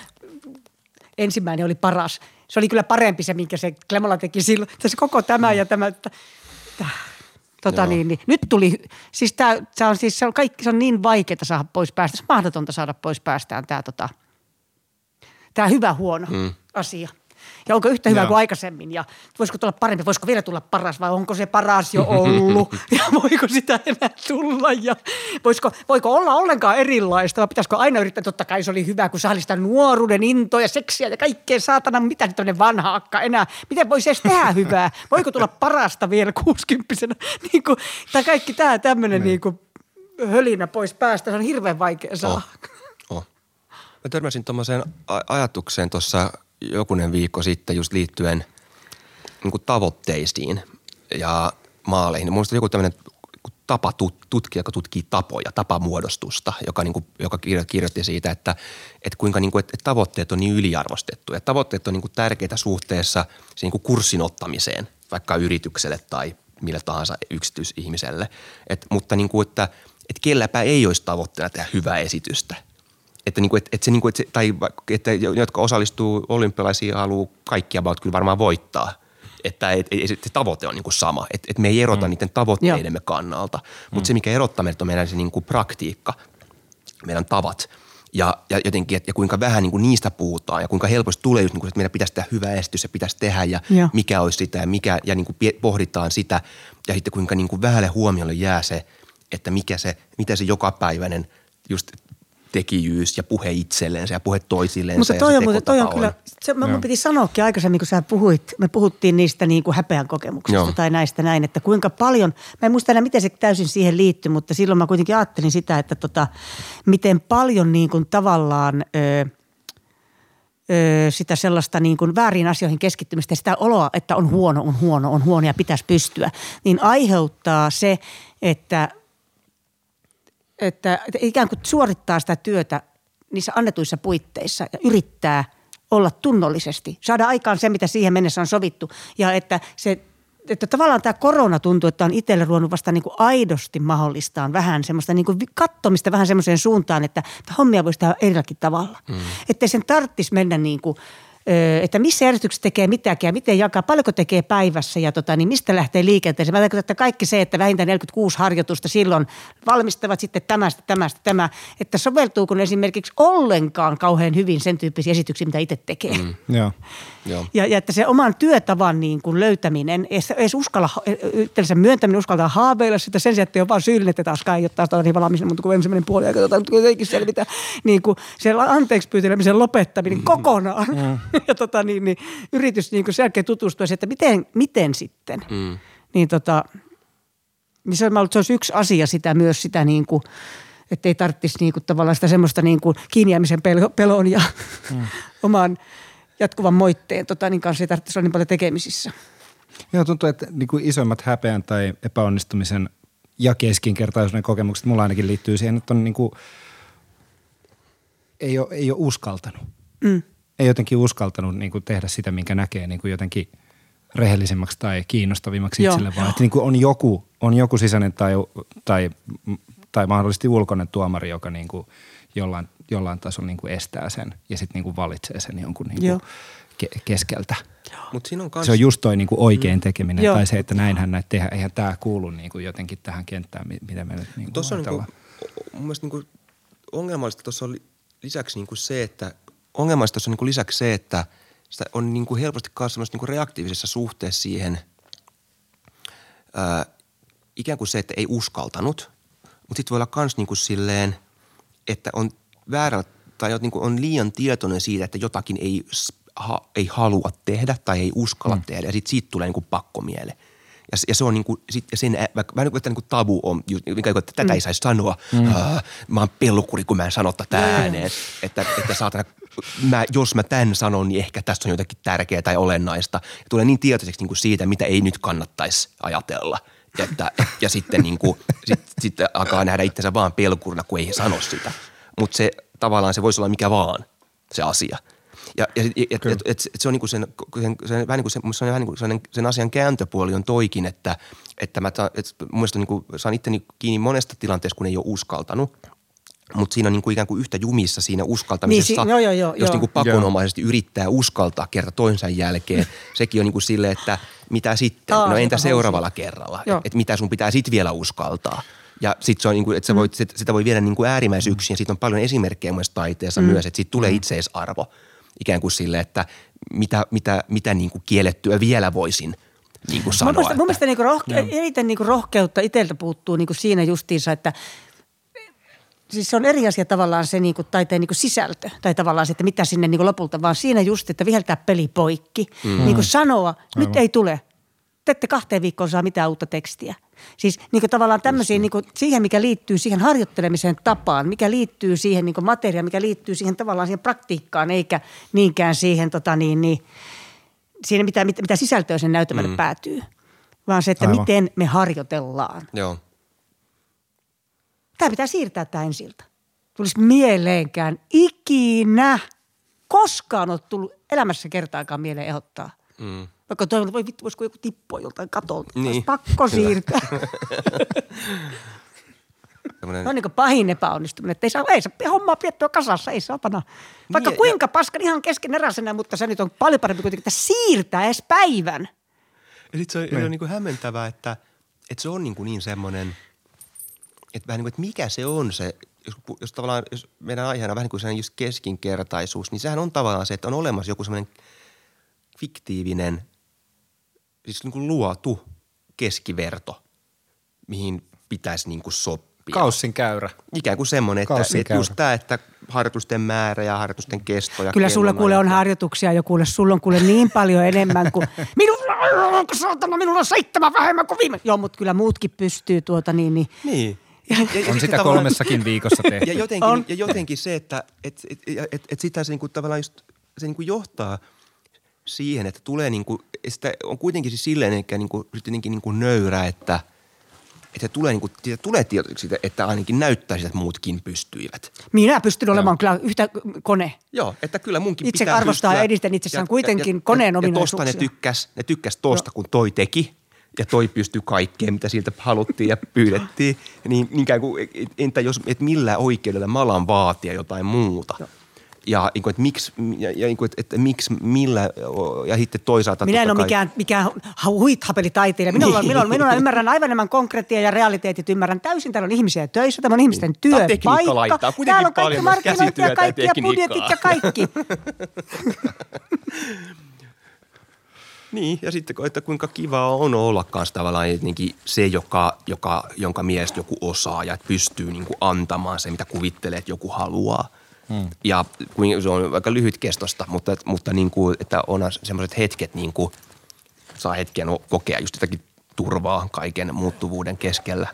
ensimmäinen oli paras. Se oli kyllä parempi se, minkä se Klemola teki silloin. Tässä koko tämä ja tämä. Että, tota Joo. niin, niin. Nyt tuli, siis tämä, tämä on siis, se on kaikki, se on niin vaikeaa saada pois päästä. Se on mahdotonta saada pois päästään tämä, tota, tämä hyvä huono mm. asia. Ja onko yhtä hyvä Joo. kuin aikaisemmin ja voisiko tulla parempi, voisiko vielä tulla paras vai onko se paras jo ollut ja voiko sitä enää tulla ja voisiko, voiko olla ollenkaan erilaista vai pitäisikö aina yrittää, totta kai se oli hyvä, kun sai sitä nuoruuden intoa ja seksiä ja kaikkea saatana, mitä nyt tämmöinen vanha akka enää, miten voisi edes tehdä hyvää, voiko tulla parasta vielä kuusikymppisenä, niin kuin, tai kaikki tämä tämmöinen niin kuin hölinä pois päästä, se on hirveän vaikea saada. Oh. Oh. Mä törmäsin tuommoiseen ajatukseen tuossa jokunen viikko sitten just liittyen niin tavoitteisiin ja maaleihin. Mun joku tämmöinen tapa tut- tutkija, joka tutkii tapoja, tapamuodostusta, joka, niin kuin, joka kirjo- kirjoitti siitä, että, että kuinka niin kuin, että tavoitteet on niin yliarvostettuja. Tavoitteet on niin kuin tärkeitä suhteessa siihen niin kurssin ottamiseen, vaikka yritykselle tai millä tahansa yksityisihmiselle. Et, mutta niin kuin, että, että kelläpä ei olisi tavoitteena tehdä hyvää esitystä – että, niin kuin, että, että se, niin kuin, että se, tai että jotka osallistuu olympialaisiin haluaa kaikki about kyllä varmaan voittaa. Että et, et, se tavoite on niin kuin sama. Että et me ei erota mm. niiden tavoitteidemme kannalta. Mutta se, mikä erottaa meidät, on meidän se niin kuin praktiikka, meidän tavat. Ja, ja jotenkin, että ja kuinka vähän niin kuin niistä puhutaan ja kuinka helposti tulee just niin kuin, että meidän pitäisi tehdä hyvä esitys ja pitäisi tehdä ja Joo. mikä olisi sitä ja, mikä, ja niin kuin pohditaan sitä. Ja sitten kuinka niin kuin vähälle huomiolle jää se, että mikä se, mitä se jokapäiväinen just tekijyys ja puhe itselleensä ja puhe toisilleen. Mutta ja toi se on, muuten, toi on kyllä, se, mä, mun piti sanoakin aikaisemmin, kun sä puhuit, me puhuttiin niistä niin kuin häpeän kokemuksista Joo. tai näistä näin, että kuinka paljon, mä en muista enää miten se täysin siihen liittyy, mutta silloin mä kuitenkin ajattelin sitä, että tota, miten paljon niin kuin tavallaan ö, ö, sitä sellaista niin kuin väärin asioihin keskittymistä ja sitä oloa, että on huono, on huono, on huono ja pitäisi pystyä, niin aiheuttaa se, että että, että ikään kuin suorittaa sitä työtä niissä annetuissa puitteissa ja yrittää olla tunnollisesti, saada aikaan se, mitä siihen mennessä on sovittu. Ja että se että tavallaan tämä korona tuntuu, että on itselle ruonut vasta niin kuin aidosti mahdollistaan vähän semmoista niin kuin kattomista vähän semmoiseen suuntaan, että hommia voisi tehdä erilläkin tavalla. Mm. Että sen tarttisi mennä niin kuin, että missä järjestyksessä tekee mitäkin ja miten jakaa, paljonko tekee päivässä ja tota, niin mistä lähtee liikenteeseen. Mä tarkoitan, että kaikki se, että vähintään 46 harjoitusta silloin valmistavat sitten tämästä, tämästä, tämä, että soveltuuko ne esimerkiksi ollenkaan kauhean hyvin sen tyyppisiä esityksiä, mitä itse tekee. Mm. Joo. Joo. Ja, ja että se oman työtavan niin kuin löytäminen, ei se- ei se uskalla, itsellensä myöntäminen, uskaltaa haaveilla sitä sen sijaan, että ei ole vaan syyllinen, että taas ei ole taas niin valmiina, mutta kun ensimmäinen puoli aika tota, kuitenkin selvitä, niin kuin se anteeksi pyytelemisen lopettaminen kokonaan. ja tota, niin, niin, yritys niin sen jälkeen tutustua siihen, että miten, miten sitten. Mm. Niin tota, niin se, mä että se olisi yksi asia sitä myös sitä niin kuin, että ei tarvitsisi niin kuin, tavallaan sitä semmoista niin kuin kiinniämisen pel- pelon ja mm. oman jatkuvan moitteen tota, niin kanssa ei tarvitsisi olla niin paljon tekemisissä. Joo, tuntuu, että niin kuin isoimmat häpeän tai epäonnistumisen ja keskinkertaisuuden kokemukset mulla ainakin liittyy siihen, että on niin kuin, ei, ole, ei ole uskaltanut. Mm. Ei jotenkin uskaltanut niin kuin tehdä sitä, minkä näkee niin kuin jotenkin rehellisemmäksi tai kiinnostavimmaksi Joo. itselle, vaan että niin kuin on, joku, on joku sisäinen tai, tai, tai mahdollisesti ulkoinen tuomari, joka niin kuin jollain, jollain tasolla niin kuin estää sen ja sitten niin kuin valitsee sen jonkun niin kuin ke- keskeltä. Mutta siinä on kans, Se on just toi niinku oikein tekeminen Joo. tai se, että näinhän näitä tehdään. Eihän tämä kuulu niinku jotenkin tähän kenttään, mi- mitä me nyt niinku Tuossa on niinku, ajatellaan. mun mielestä niinku ongelmallista tuossa on li- lisäksi niinku se, että ongelmallista on niinku lisäksi se, että sitä on niinku helposti kanssa semmoisessa niinku reaktiivisessa suhteessa siihen ää, ikään kuin se, että ei uskaltanut, mutta sitten voi olla kans niinku silleen, että on väärällä tai niin kuin on liian tietoinen siitä, että jotakin ei, ha, ei halua tehdä tai ei uskalla mm. tehdä ja sitten siitä tulee niin kuin pakkomiele. Ja, se- ja se on niin kuin, sit, ja sen, vähän niin kuin, että niin kuin tabu on, mikä, että tätä mm. ei saisi sanoa. Mm. Äh, mä oon pellukuri, kun mä en sano tätä ääneen. Että, että saatana, mä, jos mä tämän sanon, niin ehkä tässä on jotakin tärkeää tai olennaista. Ja tulee niin tietoiseksi niin kuin siitä, mitä ei nyt kannattaisi ajatella. Että, ja sitten niin kuin, sit, sitten alkaa nähdä itsensä vaan pelkurina, kun ei sano sitä. Mutta se tavallaan se voisi olla mikä vaan se asia. Ja, ja et, et, et, et, se on niinku sen, sen, sen, vähän niin kuin se, se on vähän niin kuin sellainen, sen asian kääntöpuoli on toikin, että, että mä et, mun mielestä niinku, saan itteni kiinni monesta tilanteesta, kun ei ole uskaltanut. Mutta siinä on niinku ikään kuin yhtä jumissa siinä uskaltamisessa. Niin, si- joo, joo, joo, jos joo. niinku pakonomaisesti yrittää uskaltaa kerta toisensa jälkeen, sekin on niinku silleen, että mitä sitten? Aa, no entä seuraavalla kerralla? Joo. Että et mitä sun pitää sitten vielä uskaltaa? Ja sit se on niinku, että sä voit, sit, sitä voi viedä niinku äärimmäisyyksiin. Siitä on paljon esimerkkejä myös taiteessa mm. myös, että siitä tulee itseisarvo. Ikään kuin sille, että mitä, mitä, mitä niinku kiellettyä vielä voisin niinku Mun sanoa. mielestä, mun että- mielestä niinku rohke- eniten niinku rohkeutta itseltä puuttuu niinku siinä justiinsa, että siis se on eri asia tavallaan se niinku taiteen niinku sisältö tai tavallaan se, että mitä sinne niinku lopulta, vaan siinä just, että viheltää peli poikki. Mm. Niinku sanoa, nyt ei tule. Te ette kahteen viikkoon saa mitään uutta tekstiä. Siis niinku tavallaan tämmöisiä, niinku, siihen mikä liittyy siihen harjoittelemisen tapaan, mikä liittyy siihen niinku materiaan, mikä liittyy siihen tavallaan siihen praktiikkaan, eikä niinkään siihen tota niin, niin, siinä mitä, mitä, mitä sisältöä sen näytelmälle mm. päätyy, vaan se, että Aivan. miten me harjoitellaan. Joo. Tämä pitää siirtää tämä ensiltä. Tulisi mieleenkään ikinä koskaan ole tullut elämässä kertaakaan mieleen ehdottaa. Mm. Vaikka toivon, että voi vittu, voisiko joku tippua joltain katolta. Niin. Niin. Olisi pakko siirtää. Semmoinen, Se on niin kuin pahin epäonnistuminen, että ei saa, ei saa hommaa piettyä kasassa, ei saatana. Vaikka Niin, niin, kuinka paskan ihan keskeneräisenä, mutta se nyt on paljon parempi kuitenkin, että siirtää edes päivän. Ja sitten se on, niin. on niin kuin hämmentävää, että, että se on niin, kuin niin semmoinen, että vähän niin kuin, että mikä se on se, jos, jos tavallaan, jos meidän aiheena on vähän niin kuin sellainen just keskinkertaisuus, niin sehän on tavallaan se, että on olemassa joku semmoinen fiktiivinen, siis niin kuin luotu keskiverto, mihin pitäisi niin kuin sopia. Kaussin käyrä. Ikään kuin semmoinen, että, että just tämä, että harjoitusten määrä ja harjoitusten kesto ja Kyllä sulla kuule on harjoituksia jo kuule, sulla on kuule niin paljon enemmän kuin, minulla, onko saatana, minulla on seitsemän vähemmän kuin viime. Joo, mutta kyllä muutkin pystyy tuota niin, niin. Niin. Ja, ja, ja On sitä kolmessakin viikossa tehty. Ja jotenkin, On. ja jotenkin se, että et, et, et, et, sitä se niinku tavallaan just, se niinku johtaa siihen, että tulee niinku, sitä on kuitenkin siis silleen ehkä niinku, jotenkin niinku nöyrä, että, että tulee, niinku, siitä tulee tietoiseksi siitä, että ainakin näyttää sitä, että muutkin pystyivät. Minä pystyn olemaan kyllä yhtä kone. Joo, että kyllä munkin Itse pitää arvostaa pystyä. ja edistän itsessään kuitenkin koneen ja, ja tosta ominaisuuksia. ne tykkäs, ne tykkäs tosta, kun toi teki ja toi pystyy kaikkeen, mitä siltä haluttiin ja pyydettiin. Niin ikään kuin, et- entä jos, että millä oikeudella mä alan vaatia jotain muuta. Ja, niin kuin, että miksi, ja, ja niin kuin, että, että miksi, millä, ja sitten toisaalta... Minä en ole kai- mikään, mikään huithapelitaiteilija. Minulla, on, minulla, minulla ymmärrän aivan enemmän konkreettia ja realiteetit. Ymmärrän täysin. Täällä on ihmisiä töissä. Tämä on ihmisten Tää on työpaikka. tekniikka laittaa Täällä on kaikki paljon myös markkinointi ja kaikki ja budjetit ja kaikki. Niin, ja sitten että kuinka kiva on olla kanssa tavallaan jotenkin se, joka, joka, jonka mielestä joku osaa ja pystyy niin kuin antamaan se, mitä kuvittelee, että joku haluaa. Hmm. Ja kuin, se on aika lyhyt kestosta, mutta, mutta niin kuin, että on semmoiset hetket, niin kuin, saa hetken kokea just jotakin turvaa kaiken muuttuvuuden keskellä.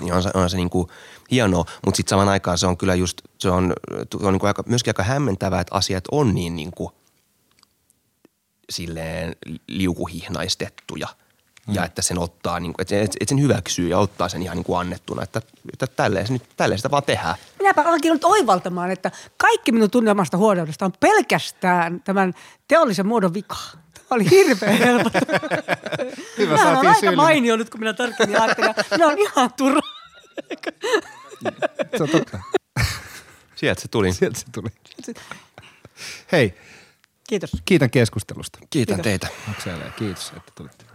Niin on se, on se niin kuin hienoa, mutta sitten saman aikaan se on kyllä just, se on, se on niin kuin aika, myöskin aika hämmentävää, että asiat on niin, niin kuin – silleen liukuhihnaistettuja. Ja että sen ottaa, niin kuin, että, sen, että sen hyväksyy ja ottaa sen ihan niin kuin annettuna, että, että tälleen, se nyt, tälleen sitä vaan tehdään. Minäpä alankin nyt oivaltamaan, että kaikki minun tunnemasta huoneudesta on pelkästään tämän teollisen muodon vika. Tämä oli hirveän helppo. Hyvä, on saatiin aika mainio nyt, kun minä tarkemmin ajattelen. Minä on ihan turha. Se on totta. Sieltä se tuli. Sieltä se tuli. Hei, Kiitos. kiitän keskustelusta. Kiitän Kiitos. teitä. Kiitos, että tulitte.